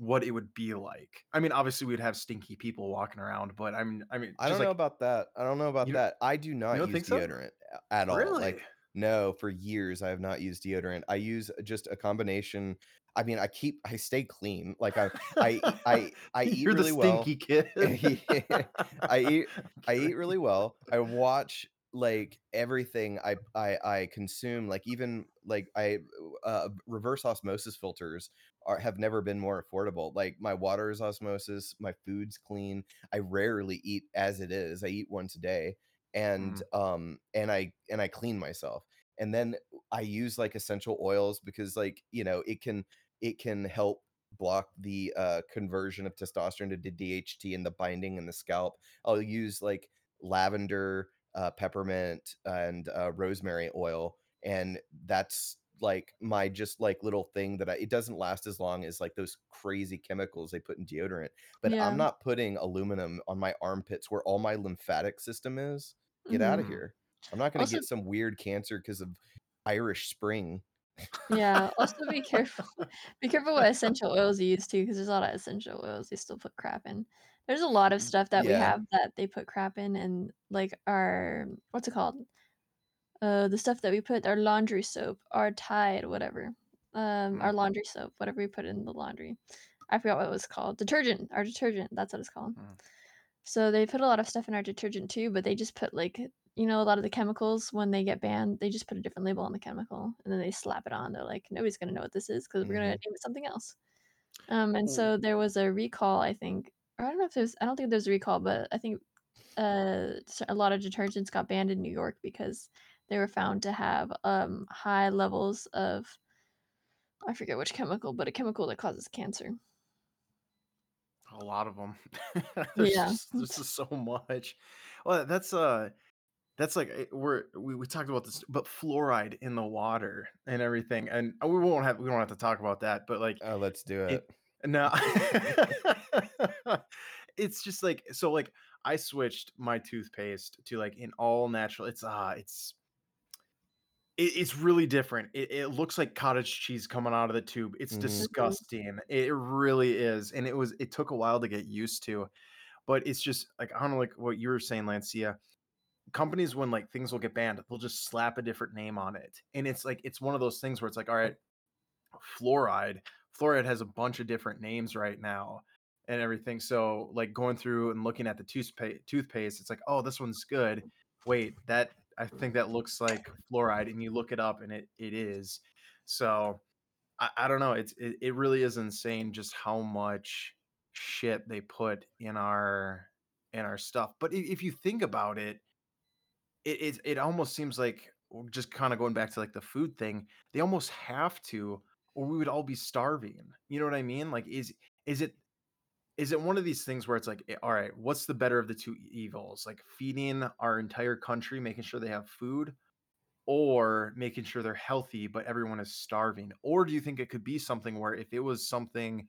what it would be like. I mean, obviously, we'd have stinky people walking around, but I'm I mean, I don't know about that. I don't know about You that. I do not use so? deodorant a at all. Really? Like, no, for years, I have not used deodorant. I use just a combination I mean, I keep I stay clean. Like, I, I, I <laughs> eat You're the really well. stinky kid. <laughs> I eat <laughs> I eat really well. I watch, like, everything I I I consume, like, even, like, I uh, reverse osmosis filters are have never been more affordable. Like, my water is osmosis, my food's clean. I rarely eat as it is. I eat once a day, and, Mm. um, and I and I clean myself. And then I use, like, essential oils because, like, you know, it can it can help block the, uh, conversion of testosterone to DHT and the binding in the scalp. I'll use, like, lavender, uh, peppermint, and, uh, rosemary oil, and that's, like, my just, like, little thing that I it doesn't last as long as, like, those crazy chemicals they put in deodorant, but I'm not putting aluminum on my armpits where all my lymphatic system is. Get outta Mhm. Mm. here. I'm not gonna get some weird cancer because of Irish Spring. Yeah, <laughs> also be careful <laughs> be careful what essential oils you use too, because there's a lot of essential oils they still put crap in. There's a lot of stuff that we have that they put crap in and, like, our what's it called? Uh, the stuff that we put our laundry soap, our Tide, whatever. Um, Mm. our laundry soap, whatever we put in the laundry. I forgot what it was called. Detergent, our detergent, that's what it's called. Mm. So, they put a lot of stuff in our detergent too, but they just put, like you know, a lot of the chemicals when they get banned, they just put a different label on the chemical, and then they slap it on. They're like, "Nobody's gonna know what this is 'cause we're gonna name Mhm. it something else." Um, and so there was a recall, I think or I don't know if there's I don't think there's a recall, but I think, uh, a lot of detergents got banned in New York because they were found to have, um, high levels of I forget which chemical, but a chemical that causes cancer. A lot of 'em. <laughs> There's Yeah. just there's just so much. Well, that's, uh that's like, eh, we're we we talked about this, but fluoride in the water and everything, and we won't have we don't have to talk about that, but, like, Oh, let's do it it. no. <laughs> <laughs> It's just like so, like, I switched my toothpaste to, like, an all natural it's, uh, it's it it's really different. It it looks like cottage cheese coming out of the tube. It's Mhm. Mhm. disgusting. It really is, and it was it took a while to get used to, but it's just, like, I don't know, like, what you were saying, Lancia. Companies, when, like, things will get banned, they'll just slap a different name on it, and it's like it's one of those things where it's like, "Alright, fluoride." Fluoride has a bunch of different names right now and everything, so, like, going through and looking at the toothpa toothpaste, it's like, "Oh, this one's good. Wait, that I think that looks like fluoride," and you look it up, and it it is. So, I I don't know, it's it it really is insane just how much shit they put in our in our stuff, but if you think about it it it it almost seems like just kinda going back to, like, the food thing, they almost have to, or we would all be starving. You know what I mean? Like, is is it is it one of these things where it's like, eh, "Alright, what's the better of the 2 e evils?" Like, feeding our entire country, making sure they have food, or making sure they're healthy, but everyone is starving? Or do you think it could be something where if it was something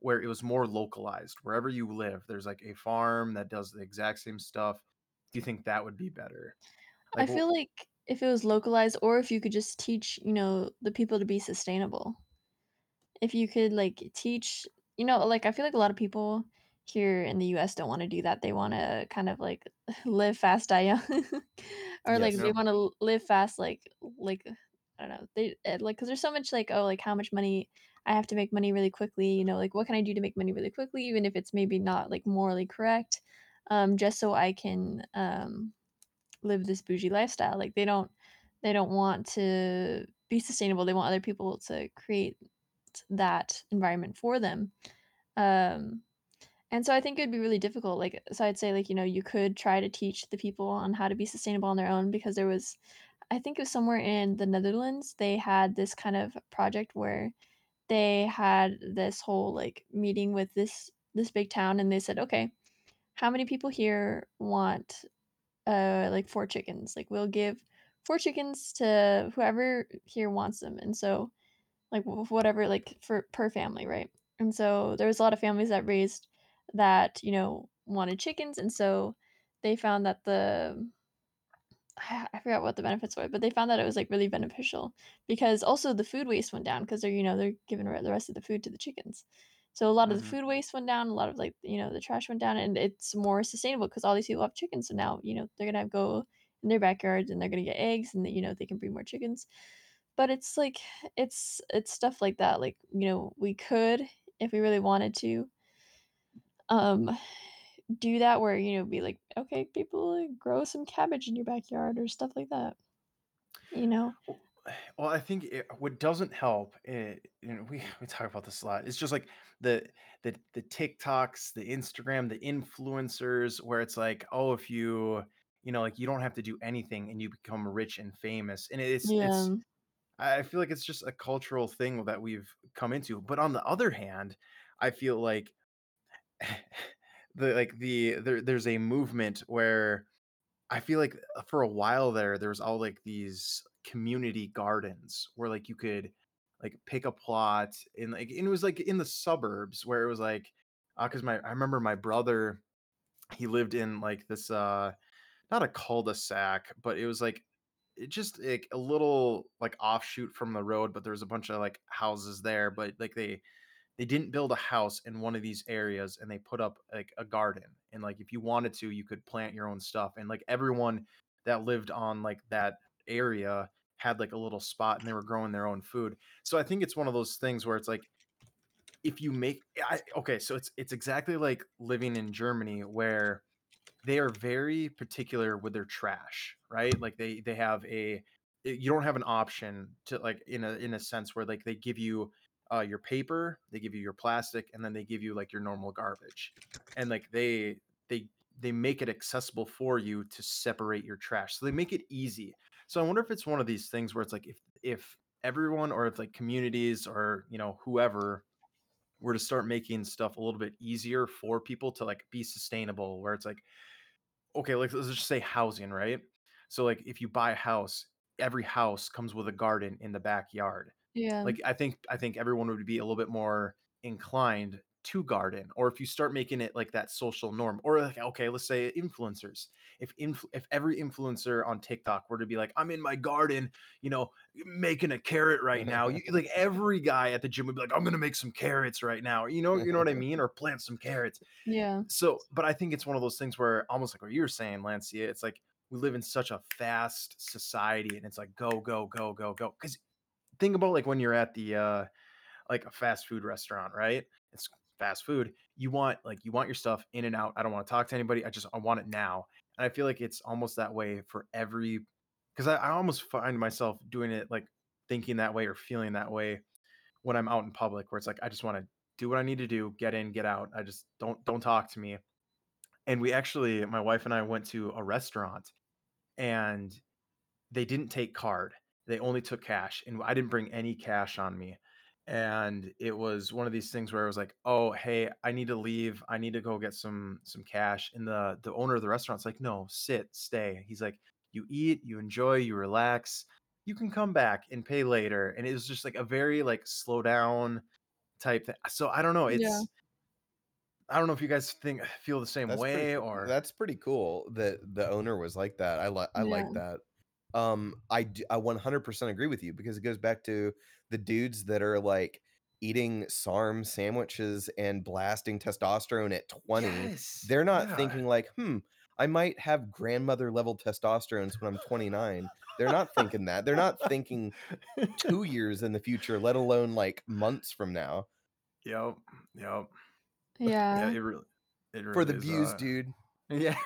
where it was more localized, wherever you live, there's, like, a farm that does the exact same stuff, do you think that would be better? I Like, wh feel like if it was localized or if you could just teach, you know, the people to be sustainable. If you could, like, teach you know, like, I feel like a lot of people here in the US don't wanna do that. They wanna kind of, like, <laughs> live fast, die young, <laughs> or, like, Yes. they Yep. wanna live fast, like like, I don't know, they like because there's so much, like, "Oh, like, how much money I have to make money really quickly," you know, like, "What can I do to make money really quickly?" Even if it's maybe not, like, morally correct, um, just so I can, um, live this bougie lifestyle. Like, they don't they don't want to be sustainable, they want other people to create that environment for them. Um, and so I think it'd be really difficult, like so I'd say, like, you know, you could try to teach the people on how to be sustainable on their own because there was I think it was somewhere in the Netherlands, they had this kind of project where they had this whole, like, meeting with this this big town, and they said, "Okay, how many people here want, uh, like, 4 chickens? Like, we'll give 4 chickens to whoever here wants them." And so, like, whatever, like, for per family, right? And so, there was a lot of families that raised that, you know, wanted chickens, and so they found that the I forgot what the benefits were, but they found that it was, like, really beneficial because also the food waste went down because they're, you know, they're giving the rest of the food to the chickens. So, a lot of the Mhm. food waste went down, a lot of, like, you know, the trash went down, and it's more sustainable because all these people have chickens, so now, you know, they're gonna go in their backyards, and they're gonna get eggs, and, you know, they can breed more chickens. But it's, like it's it's stuff like that, like, you know, we could, if we really wanted to um, do that where, you know, be like, "Okay, people, like, grow some cabbage in your backyard," or stuff like that. You know? Well, I think it what doesn't help, eh, you know, we <laughs> we talk about this a lot, it's just, like, the the the TikToks, the Instagram, the influencers where it's like, "Oh, if you" you know, like, "You don't have to do anything, and you become rich and famous." And it's it's Yeah. I I feel like it's just a cultural thing that we've come into, but on the other hand, I feel like <laughs> the like, the there there's a movement where I feel like, uh, for a while there, there was all, like, these community gardens where, like, you could, like, pick a plot in, like and it was, like, in the suburbs where it was, like uh, 'cause my I remember my brother, he lived in, like, this, uh not a cul-de-sac, but it was, like it just, like, a little, like, offshoot from the road, but there was a bunch of, like, houses there, but, like, they they didn't build a house in one of these areas, and they put up, like, a garden, and, like, if you wanted to, you could plant your own stuff, and, like, everyone that lived on, like, that area had, like, a little spot, and they were growing their own food. So, I think it's one of those things where it's like if you make I okay, so it's it's exactly like living in Germany where they are very particular with their trash, right? Like, they they have a eh, you don't have an option to, like in a in a sense where, like, they give you, uh, your paper, they give you your plastic, and then they give you, like, your normal garbage. And, like, they they they make it accessible for you to separate your trash, so they make it easy. So, I wonder if it's one of these things where it's like if if everyone or if, like, communities or, you know, whoever were to start making stuff a little bit easier for people to, like, be sustainable, where it's like okay, like, let's just say housing, right? So, like, if you buy a house, every house comes with a garden in the backyard. Yeah. Like, I think I think everyone would be a little bit more inclined to garden, or if you start making it like that social norm, or, like, okay, let's say influencers. If inf if every influencer on TikTok were to be like, "I'm in my garden, you know, making a carrot right now," you like, every guy at the gym would be like, "I'm gonna make some carrots right now." You know you know what I mean? Or plant some carrots. Yeah. So but I think it's one of those things where almost like what you were saying, Lancia, it's like we live in such a fast society, and it's like go, go, go, go, go cuz think about, like, when you're at the, uh, like, a fast food restaurant, right? It's fast food. You want like, you want your stuff in and out. I don't wanna talk to anybody. I just I want it now. And I feel like it's almost that way for every 'cause I I almost find myself doing it, like, thinking that way or feeling that way when I'm out in public where it's like, I just wanna do what I need to do, get in, get out. I just don't don't talk to me. And we actually my wife and I went to a restaurant, and they didn't take card. They only took cash, and I didn't bring any cash on me. And it was one of these things where I was like, "Oh, hey, I need to leave. I need to go get some some cash." And the the owner of the restaurant's like, "No, sit, stay." He's like, "You eat, you enjoy, you relax. You can come back and pay later." And it was just, like, a very, like, slow down type thing. so I don't know, Yeah. it's I don't know if you guys think <sighs> feel the same That's way cool. or That's pretty cool that the owner was like that. I like I like that. Um, I I 100% agree with you because it goes back to the dudes that are like eating SARM sandwiches and blasting testosterone at 20. Yes, They're not yeah. thinking like, hmm, I might have grandmother level testosterone when I'm 29. They're not thinking that. They're not thinking two <laughs> years in the future, let alone like months from now. Yep, yep. Yeah, Yeah. it really, it really For the is. views, uh, dude. <laughs> Yeah.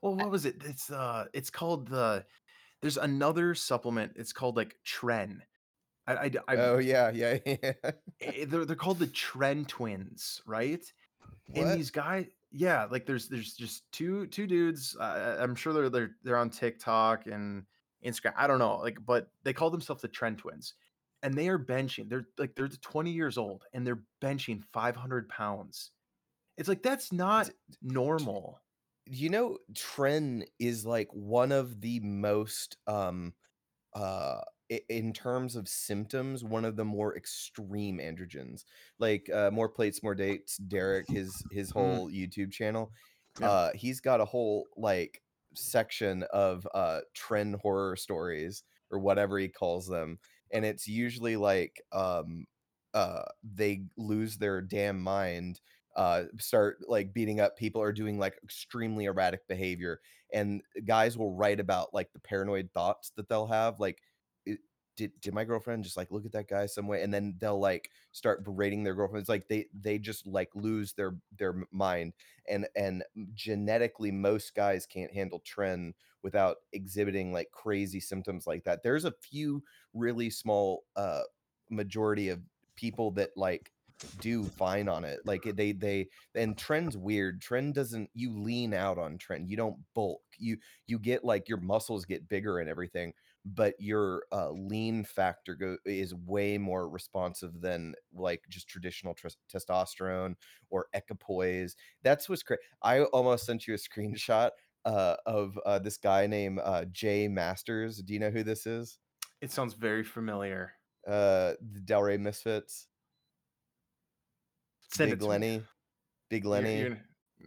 well, what was it? It's uh, it's called the. There's another supplement. It's called like Tren. I, I, I Oh yeah, yeah, <laughs> yeah. eh, they're they're called the Tren twins, right? And these guys, yeah, like there's there's just two two dudes. Uh, I'm sure they're they're they're on TikTok and Instagram. I don't know, like, but they call themselves the Tren twins, and they are benching. They're like they're 20 years old and they're benching 500 pounds. It's like that's not normal. you know tren is like one of the most um uh in terms of symptoms one of the more extreme androgens like uh more plates more dates derek his his Mm. whole youtube channel Yeah. uh he's got a whole like section of uh tren horror stories or whatever he calls them and it's usually like um uh they lose their damn mind uh start like beating up people or doing like extremely erratic behavior and guys will write about like the paranoid thoughts that they'll have like "I- did, did my girlfriend just like look at that guy some way and then they'll like start berating their girlfriends like they they just like lose their their mind and and genetically most guys can't handle tren without exhibiting like crazy symptoms like that there's a few really small uh majority of people that like do fine on it like they they and tren's weird tren doesn't you lean out on tren you don't bulk you you get like your muscles get bigger and everything but your uh, lean factor go, is way more responsive than like just traditional tres- testosterone or equipoise that's what's crazy i almost sent you a screenshot uh, of uh, this guy named uh, jay masters do you know who this is It sounds very familiar. uh the delray misfits Send big to me. lenny big You're- lenny you're-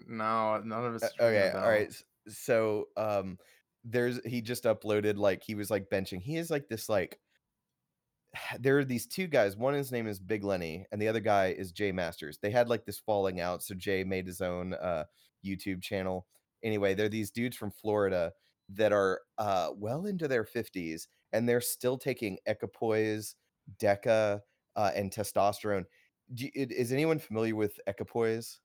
no, none of us. Okay, all right. So um there's he just uploaded like he was like benching. He is like this like <sighs> there are these two guys. One his name is Big Lenny and the other guy is Jay Masters. They had like this falling out, so Jay made his own uh YouTube channel. Anyway, they're these dudes from Florida that are uh well into their 50s and they're still taking equipoise, deca, uh, and testosterone. Do, is anyone familiar with equipoise?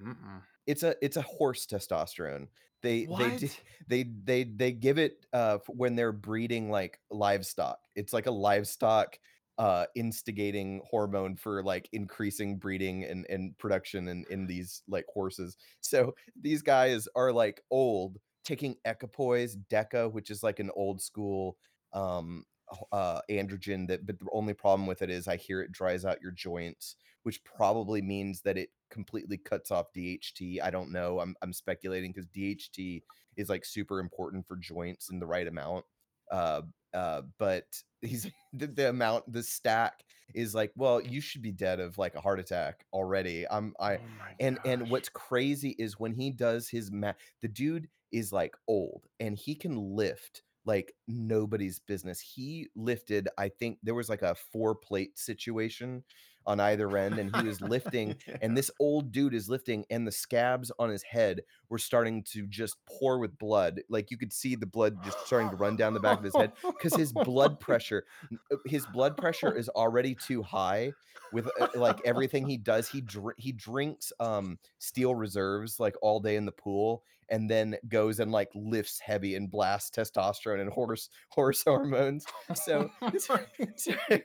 Mm-mm. It's a it's a horse testosterone. They they What? d- <laughs> they they they give it uh when they're breeding like livestock. It's like a livestock uh instigating hormone for like increasing breeding and and production in in <sighs> these like horses. So these guys are like old taking equipoise, deca, which is like an old school um uh androgen that but the only problem with it is I hear it dries out your joints which probably means that it completely cuts off DHT. I don't know. I'm I'm speculating because DHT is like super important for joints in the right amount. Uh, uh, but <laughs> he's the, the amount the stack is like, well, you should be dead of like a heart attack already. I'm I oh and and what's crazy is when he does his ma the dude is like old and he can lift like nobody's business. He lifted, I think there was like a four plate situation on either end, and he was lifting, <laughs> Yeah. and this old dude is lifting, and the scabs on his head were starting to just pour with blood. Like you could see the blood just starting to run down the back of his head because his blood <laughs> pressure uh, his blood pressure is already too high with uh, like everything he does he dr- he drinks um steel reserves like all day in the pool and then goes and like lifts heavy and blasts testosterone and horse <laughs> horse hormones so, <laughs> <laughs> so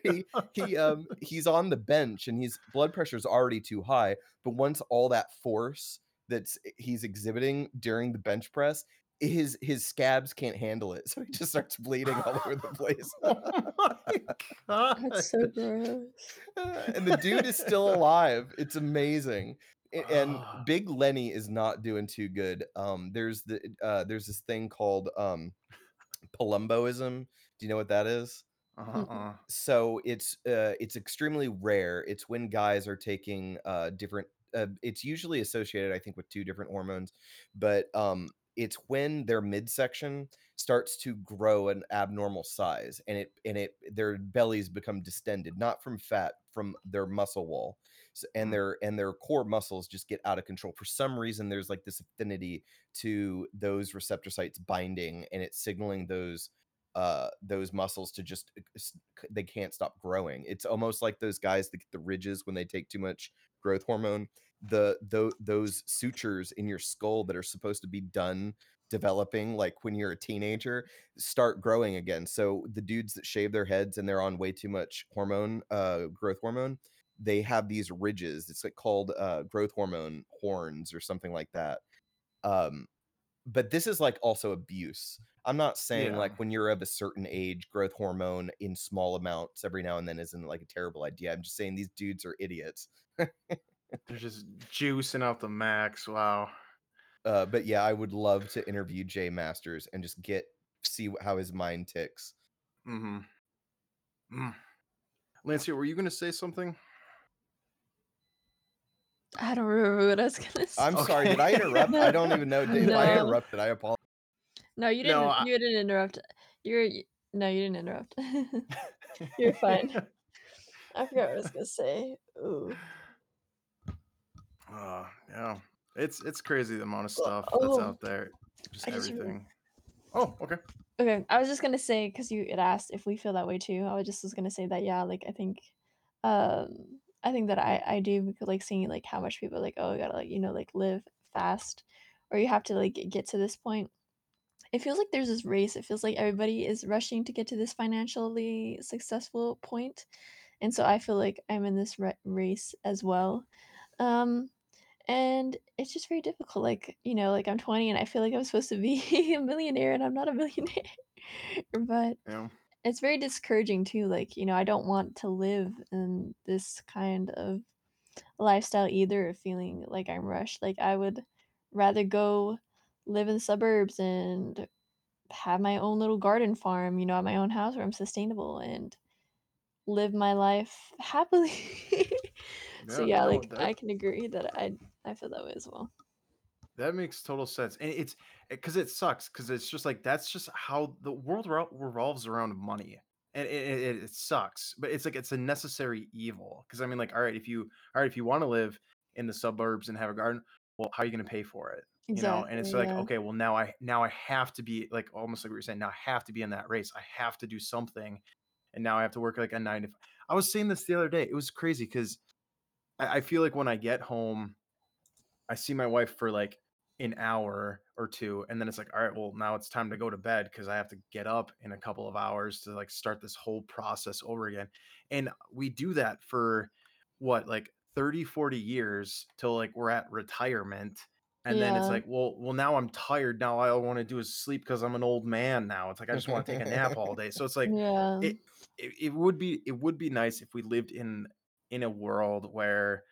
he, he um he's on the bench and his blood pressure is already too high but once all that force that's he's exhibiting during the bench press his his scabs can't handle it so he just starts bleeding all over the place oh my god. That's so gross. and the dude is still alive. It's amazing. A- And Ah. Big Lenny is not doing too good. Um, there's the uh, there's this thing called um, Palumboism. Do you know what that is? Uh-uh. So it's uh, it's extremely rare. It's when guys are taking uh, different uh, it's usually associated, I think, with two different hormones, but um, it's when their midsection starts to grow an abnormal size, and it and it their bellies become distended, not from fat, from their muscle wall, S and Mm. their and their core muscles just get out of control. For some reason, there's like this affinity to those receptor sites binding, and it's signaling those uh those muscles to just uh, they can't stop growing. It's almost like those guys that get the ridges when they take too much growth hormone. The tho- those sutures in your skull that are supposed to be done developing like when you're a teenager start growing again. So the dudes that shave their heads and they're on way too much hormone uh growth hormone, they have these ridges. It's like called uh growth hormone horns or something like that. Um but this is like also abuse. I'm not saying Yeah. like when you're of a certain age, growth hormone in small amounts every now and then isn't like a terrible idea. I'm just saying these dudes are idiots. They're just juicing out the max. Wow. Uh, but yeah, I would love to interview Jay Masters and just get see how his mind ticks. Mm-hmm. Mm. Lancia, were you going to say something? I don't remember what I was gonna say. <laughs> I'm sorry, did I interrupt? I don't even know. <laughs> If I No. interrupted, I apologize. No, you didn't. I- You didn't interrupt. You're no, you didn't interrupt. <laughs> You're fine. I forgot what I was gonna say. Ooh. Uh, yeah. It's it's crazy the amount of Well, stuff that's oh, out there. Just I just everything. Oh, okay. Okay, I was just gonna say because you had asked if we feel that way too. I was just was gonna say that yeah, like I think, um, I think that I I do because like seeing like how much people are like oh you gotta like you know like live fast, or you have to like get get to this point. It feels like there's this race. It feels like everybody is rushing to get to this financially successful point, and so I feel like I'm in this ra- race as well. Um, and it's just very difficult. Like, you know, like I'm 20 and I feel like I'm supposed to be <laughs> a millionaire and I'm not a <laughs> millionaire. but Yeah. It's very discouraging too. Like, you know, I don't want to live in this kind of lifestyle either of feeling like I'm rushed. Like, I would rather go live in the suburbs and have my own little garden farm, you know, at my own house where I'm sustainable and live my life happily. <laughs> so Yeah, yeah, no, like I that can agree that I I feel that way as well. That makes total sense. And it's eh, because it sucks because it's just like that's just how the world revolves around money. And it, it, it sucks, but it's like it's a necessary evil. Because I mean, like, all right, if you all right, if you want to live in the suburbs and have a garden, well, how are you going to pay for it? You know, and it's Exactly, like, yeah. okay, well, now I now I have to be like almost like what you're saying. Now I have to be in that race. I have to do something, and now I have to work like a nine to. I was saying this the other day. It was crazy because I, I feel like when I get home, I see my wife for like an hour or two, and then it's like, all right, well, now it's time to go to bed because I have to get up in a couple of hours to like start this whole process over again. And we do that for what, like 30, 40 years till like we're at retirement. And then it's like, well, well, now I'm tired. Now all I want to do is sleep because I'm an old man now. It's like I just want to take a nap all day. So it's like Yeah. it, it it would be it would be nice if we lived in in a world where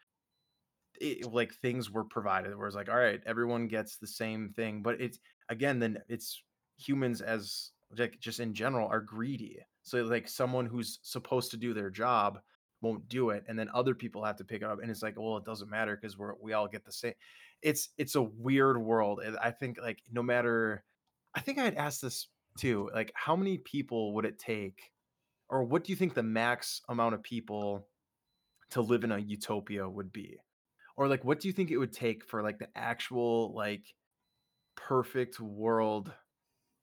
it, like things were provided where it's like all right everyone gets the same thing but it's again then it's humans as like just in general are greedy so like someone who's supposed to do their job won't do it and then other people have to pick it up and it's like well it doesn't matter because we're we all get the same it's it's a weird world and i think like no matter i think i'd ask this too like how many people would it take or what do you think the max amount of people to live in a utopia would be or like what do you think it would take for like the actual like perfect world?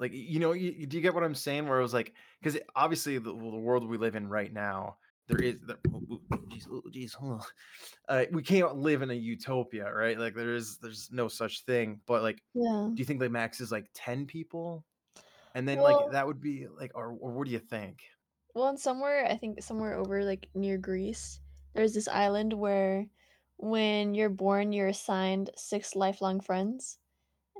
Like you know you, do you get what i'm saying? Where it was like because obviously the, the world we live in right now there is the, oh, oh, geez, oh, geez, hold. Uh, we can't live in a utopia right? Like there is there's no such thing but like Yeah. do you think the max is like 10 people? And then like that would be like or, or what do you think? Well, and somewhere I think somewhere over like near Greece, there's this island where when you're born, you're assigned six lifelong friends.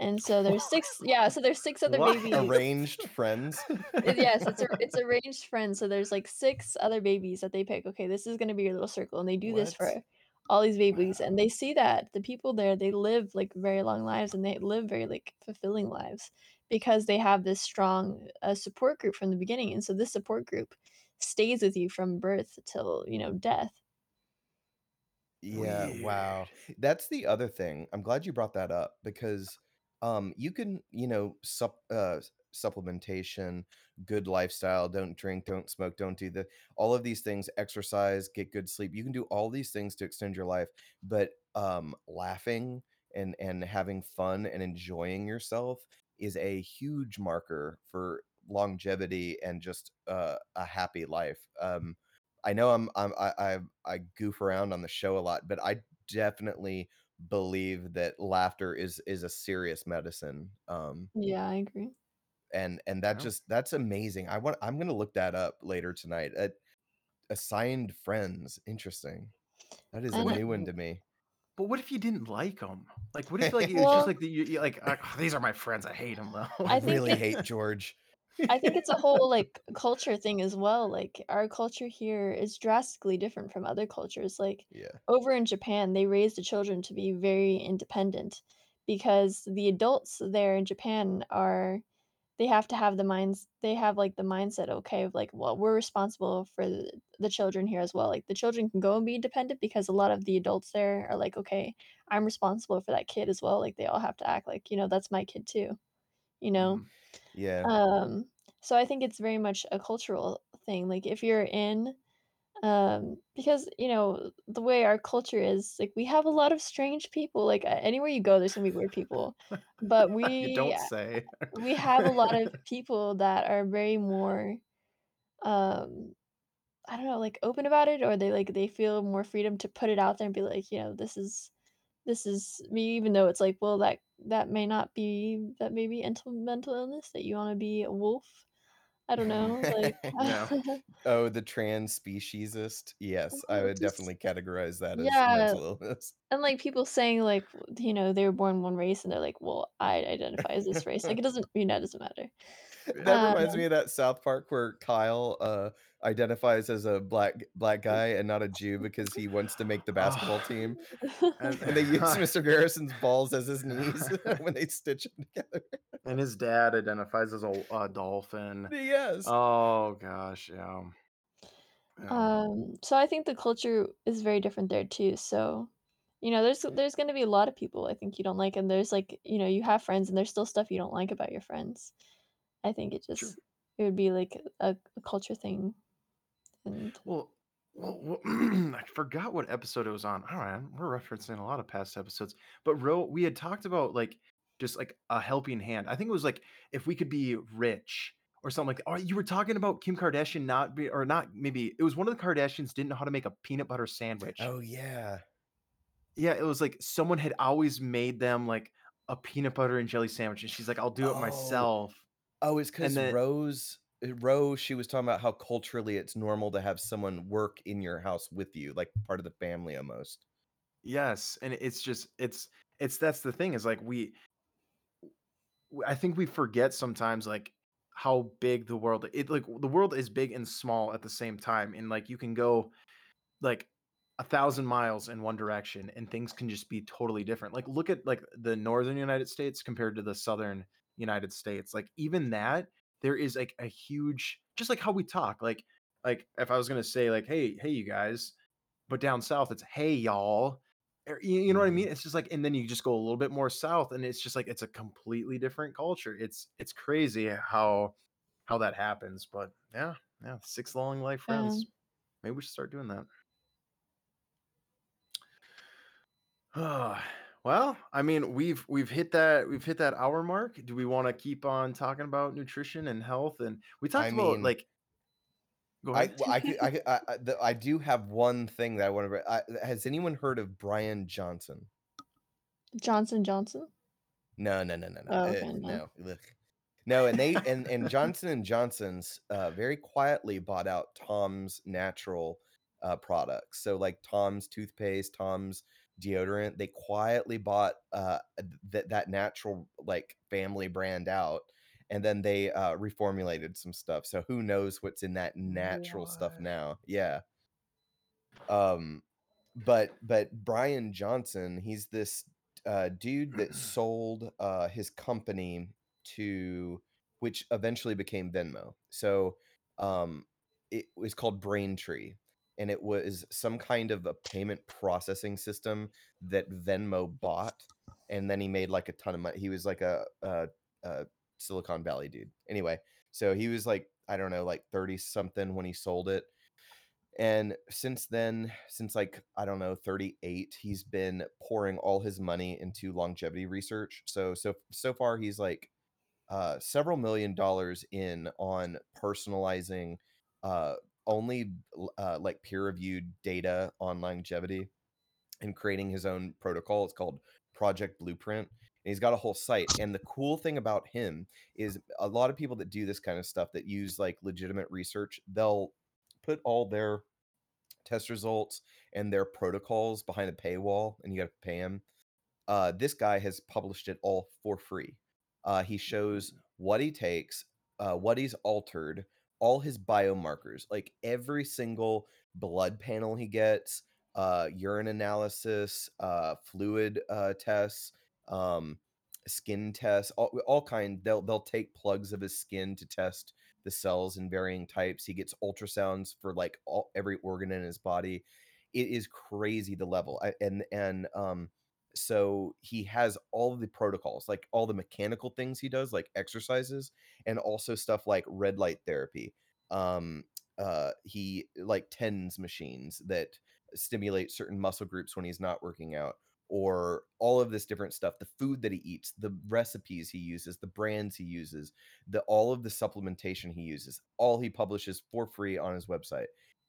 And so there's <laughs> six, yeah, so there's six other What? babies. Arranged friends. <laughs> Yes, it's a it's <laughs> arranged friends. So there's like six other babies that they pick. Okay, this is gonna be your little circle, and they do this for all these babies, and they see that the people there they live like very long lives, and they live very like fulfilling lives because they have this strong uh, support group from the beginning, and so this support group stays with you from birth till you know death. Yeah, wow. Weird. That's the other thing. I'm glad you brought that up because um you can, you know, sup uh supplementation, good lifestyle, don't drink, don't smoke, don't do the all of these things, exercise, get good sleep. You can do all these things to extend your life, but um laughing and and having fun and enjoying yourself is a huge marker for longevity and just uh, a happy life. Um I know I'm I'm I I I goof around on the show a lot, but I definitely believe that laughter is is a serious medicine. Um, Yeah, I agree. and and that Yeah. just that's amazing. I want I'm gonna look that up later tonight. Uh, assigned friends, interesting. That is a And What if new one to me. but what if you didn't like them? Like, what if, like, it was just like the you you like, uh, "These are my friends, I hate them though." I <laughs> I really hate George. I think it's a whole, <laughs> like, culture thing as well, like, our culture here is drastically different from other cultures, like, Yeah. over in Japan, they raise the children to be very independent because the adults there in Japan are they have to have the minds they have, like, the mindset, okay, of, like, "Well, we're responsible for the the children here as well," like, the children can go and be independent because a lot of the adults there are like, "Okay, I'm responsible for that kid as well," like, they all have to act like, you know, "That's my kid too," you know? Mhm. Yeah. Um, so I think it's very much a cultural thing, like, if you're in, um because, you know, the way our culture is, like, we have a lot of strange people, like, anywhere you go, there's gonna be weird people, but <laughs> You we don't say. we have a lot of <laughs> people that are very more, um, I don't know, like, open about it, or they, like they feel more freedom to put it out there and be like, you know, "This is this is me," even though it's like, well, that that may not be that may be mental illness, that you wanna be a wolf. I don't know, like. <laughs> <laughs> Oh, the trans speciesist. Yes, I oh, would just definitely categorize that as yeah, mental illness. and, like, people saying, like, you know, they were born one race, and they're like, "Well, I identify as this race," like, it doesn't you know, it doesn't matter. That Yeah. reminds Um me of that South Park where Kyle, uh, identifies as a black black guy and not a Jew because he wants to make the basketball <laughs> team, And and they <laughs> use Mr. Garrison's balls as his knees <laughs> when they stitch them together. and his dad identifies as a a dolphin. Yes. Oh gosh, yeah. Yeah. Um, so I think the culture is very different there too. So, you know, there's there's gonna be a lot of people I think you don't like, and there's like, you know, you have friends and there's still stuff you don't like about your friends. I think it Sure. just it would be like a, a culture thing. And Well, well, well <clears throat> I forgot what episode it was on. All right, we're referencing a lot of past episodes, but Ro, we had talked about like just like a helping hand. I think it was like if we could be rich or something like that. Or you were talking about Kim Kardashian not be or not maybe it was one of the Kardashians didn't know how to make a peanut butter sandwich. Oh yeah. Yeah, it was like someone had always made them like a peanut butter and jelly sandwich, and she's like, "I'll do it Oh. myself." Oh, it's And because then Rose uh, Rose, she was talking about how culturally it's normal to have someone work in your house with you, like part of the family almost. yes, and it's just it's it's that's the thing is like we w- I think we forget sometimes like how big the world it like the world is big and small at the same time and like you can go like a thousand miles in one direction and things can just be totally different like look at like the northern united states compared to the southern united states like even that there is like a huge just like how we talk like like if i was going to say like hey hey you guys but down south it's hey y'all or, you, you know what i mean? Mhm. it's just like and then you just go a little bit more south and it's just like it's a completely different culture it's it's crazy how how that happens but yeah yeah six long life friends um, maybe we should start doing that. <sighs> <sighs> Ah, well, I mean, we've we've hit that we've hit that hour mark. Do we want to keep on talking about nutrition and health? And we I talked about mean, like, go I ahead. well, I could I could I, I, the, I do have one thing that I want to. I, has anyone heard of Brian Johnson? Johnson Johnson. No, no, no, no, no, Oh, Ugh, okay, no. no, no. And they and and Johnson and Johnson's uh, very quietly bought out Tom's natural uh, products. So like Tom's toothpaste, Tom's deodorant. They quietly bought uh, that that natural like family brand out, and then they uh, reformulated some stuff. So who knows what's in that natural stuff now? Yeah. Um, but but Brian Johnson, he's this uh, dude that <clears throat> sold uh, his company to, which eventually became Venmo. So um, it was called Braintree, and it was some kind of a payment processing system that Venmo bought, and then he made like a ton of money. He was like a, a, a Silicon Valley dude. Anyway, so he was like I don't know, like thirty something when he sold it. And since then, since like, I don't know, 38, he's been pouring all his money into longevity research. So so so far he's like uh several million dollars in on personalizing uh only uh like peer-reviewed data on longevity and creating his own protocol. It's called Project Blueprint. And he's got a whole site. And the cool thing about him is a lot of people that do this kind of stuff that use like legitimate research, they'll put all their test results and their protocols behind a paywall and you got to pay him. Uh, this guy has published it all for free. Uh, he shows what he takes, uh, what he's altered, all his biomarkers, like every single blood panel he gets, uh, urine analysis, uh, fluid uh, tests, um, skin tests, all, all kind. They'll they'll take plugs of his skin to test the cells in varying types. He gets ultrasounds for like all every organ in his body. It is crazy the level. I, and and um so he has all the protocols, like all the mechanical things he does, like exercises, and also stuff like red light therapy. Um uh he like TENS machines that stimulate certain muscle groups when he's not working out or all of this different stuff the food that he eats the recipes he uses the brands he uses the all of the supplementation he uses all he publishes for free on his website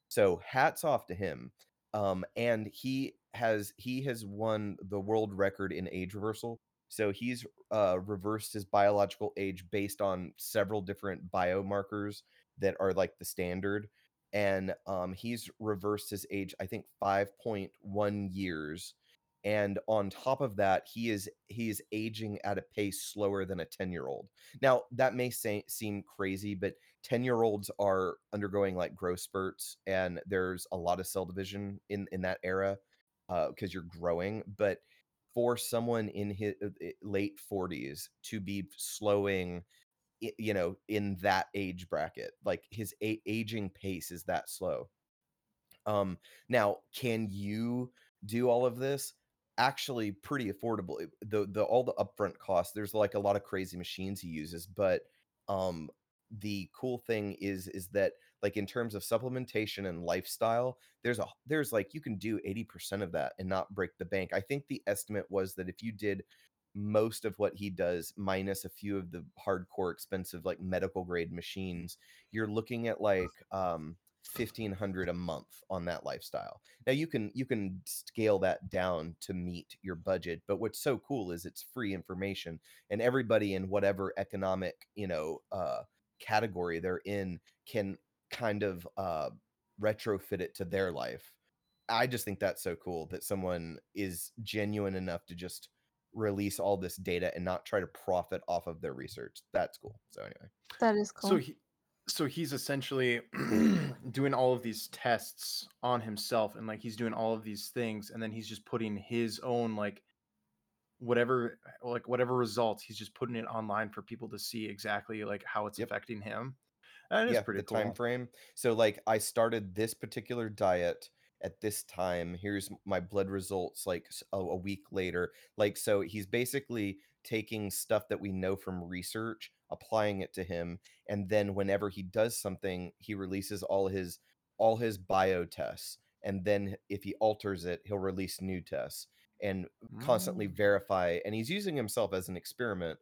so hats off to him um and he has he has won the world record in age reversal. So he's uh reversed his biological age based on several different biomarkers that are like the standard. And um he's reversed his age i think 5.1 years. And on top of that he is he is aging at a pace slower than a 10 year old. Now that may say, seem crazy but 10 year olds are undergoing like growth spurts and there's a lot of cell division in in that era because you're growing but for someone in his uh, uh, late 40s to be slowing you know in that age bracket like his a- aging pace is that slow um, now, can you do all of this? Actually, pretty affordable. The the all the upfront costs. There's like a lot of crazy machines he uses, but um, the cool thing is is that like in terms of supplementation and lifestyle, there's a there's like you can do 80% of that and not break the bank. I think the estimate was that if you did most of what he does minus a few of the hardcore expensive like medical grade machines you're looking at like um 1500 a month on that lifestyle now you can you can scale that down to meet your budget but what's so cool is it's free information and everybody in whatever economic you know uh category they're in can kind of uh retrofit it to their life. I just think that's so cool that someone is genuine enough to just release all this data and not try to profit off of their research. That's cool. So anyway. That is cool. So he so he's essentially <clears throat> doing all of these tests on himself and like he's doing all of these things and then he's just putting his own like whatever like whatever results he's just putting it online for people to see exactly like how it's Yep. affecting him. That is yeah pretty the cool. time frame so like i started this particular diet at this time here's my blood results like a week later like so he's basically taking stuff that we know from research applying it to him and then whenever he does something he releases all his all his bio tests and then if he alters it he'll release new tests and constantly Mm. verify and he's using himself as an experiment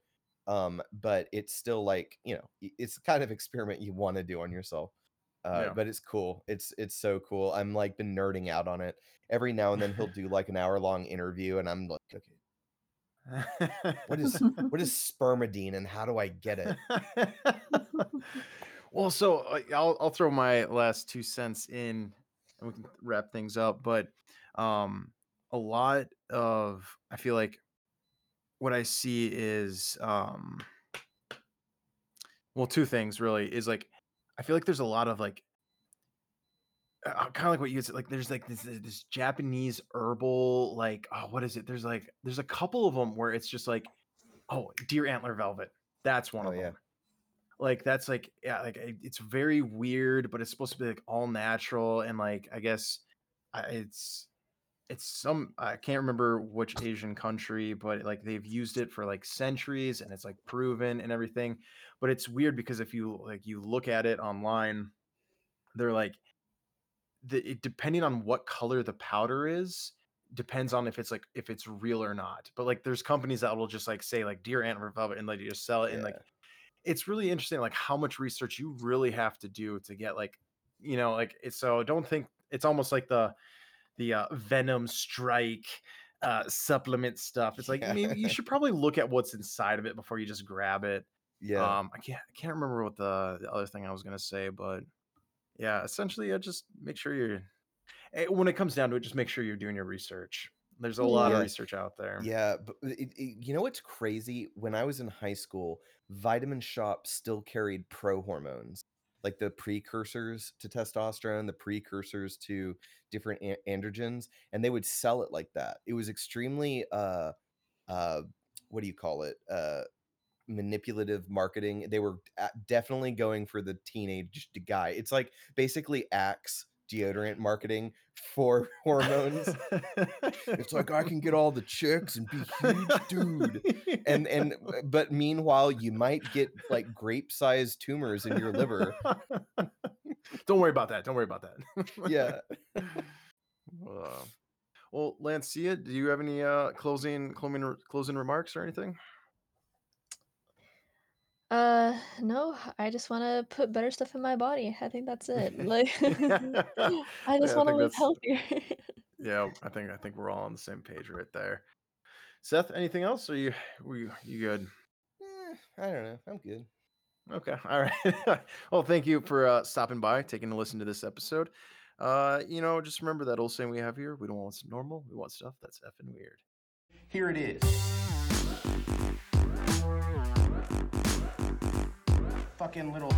um but it's still like you know it's the kind of experiment you want to do on yourself uh Yeah. but it's cool it's it's so cool i'm like been nerding out on it every now and then he'll <laughs> do like an hour long interview and i'm like okay what is what is <laughs> spermidine and how do i get it <laughs> well, so uh, I'll I'll throw my last two cents in, and we can wrap things up. But um, a lot of I feel like what I see is um, well, two things really is like I feel like there's a lot of like kind of like what you said like there's like this this Japanese herbal like oh what is it there's like there's a couple of them where it's just like oh deer antler velvet that's one Oh, of yeah. them like that's like yeah, like it's very weird, but it's supposed to be like all natural and like I guess it's it's some I can't remember which Asian country, but like they've used it for like centuries and it's like proven and everything. But it's weird because if you like you look at it online, they're like the it, depending on what color the powder is depends on if it's like if it's real or not. But like there's companies that will just like say like deer antler velvet and like you just sell it and like it's really interesting like how much research you really have to do to get like you know like it's so don't think it's almost like the the uh, venom strike uh supplement stuff it's like maybe you <laughs> should probably look at what's inside of it before you just grab it Yeah. um i can't i can't remember what the, the other thing i was gonna say but yeah essentially i just make sure you're eh, when it comes down to it just make sure you're doing your research there's a lot of Yeah. Yeah. research out there Yeah, but it, it- you know what's crazy? When I was in high school, vitamin shops still carried pro hormones, like the precursors to testosterone, the precursors to different a- androgens, and they would sell it like that. It was extremely uh uh what do you call it? Uh manipulative marketing. They were definitely going for the teenage guy. It's like basically Axe deodorant marketing for <laughs> hormones. It's like I can get all the chicks and be huge, dude. And and uh, but meanwhile, you might get like grape-sized tumors in your liver. don't worry about that don't worry about that Yeah. Uh, well, Lancia, do you have any uh closing closing closing remarks or anything? Uh, no, I just want to put better stuff in my body. I think that's it. <laughs> Like, <laughs> I just Yeah, I want to think live that's healthier. <laughs> yeah. I think I think we're all on the same page right there. Seth, anything else? Are you we you good? Eh, I don't know. I'm good. Okay, all right. well, thank you for uh, stopping by, taking a listen to this episode. Uh, you know, just remember that old saying we have here: we don't want what's normal, we want stuff that's effing weird. Here it is. Fucking little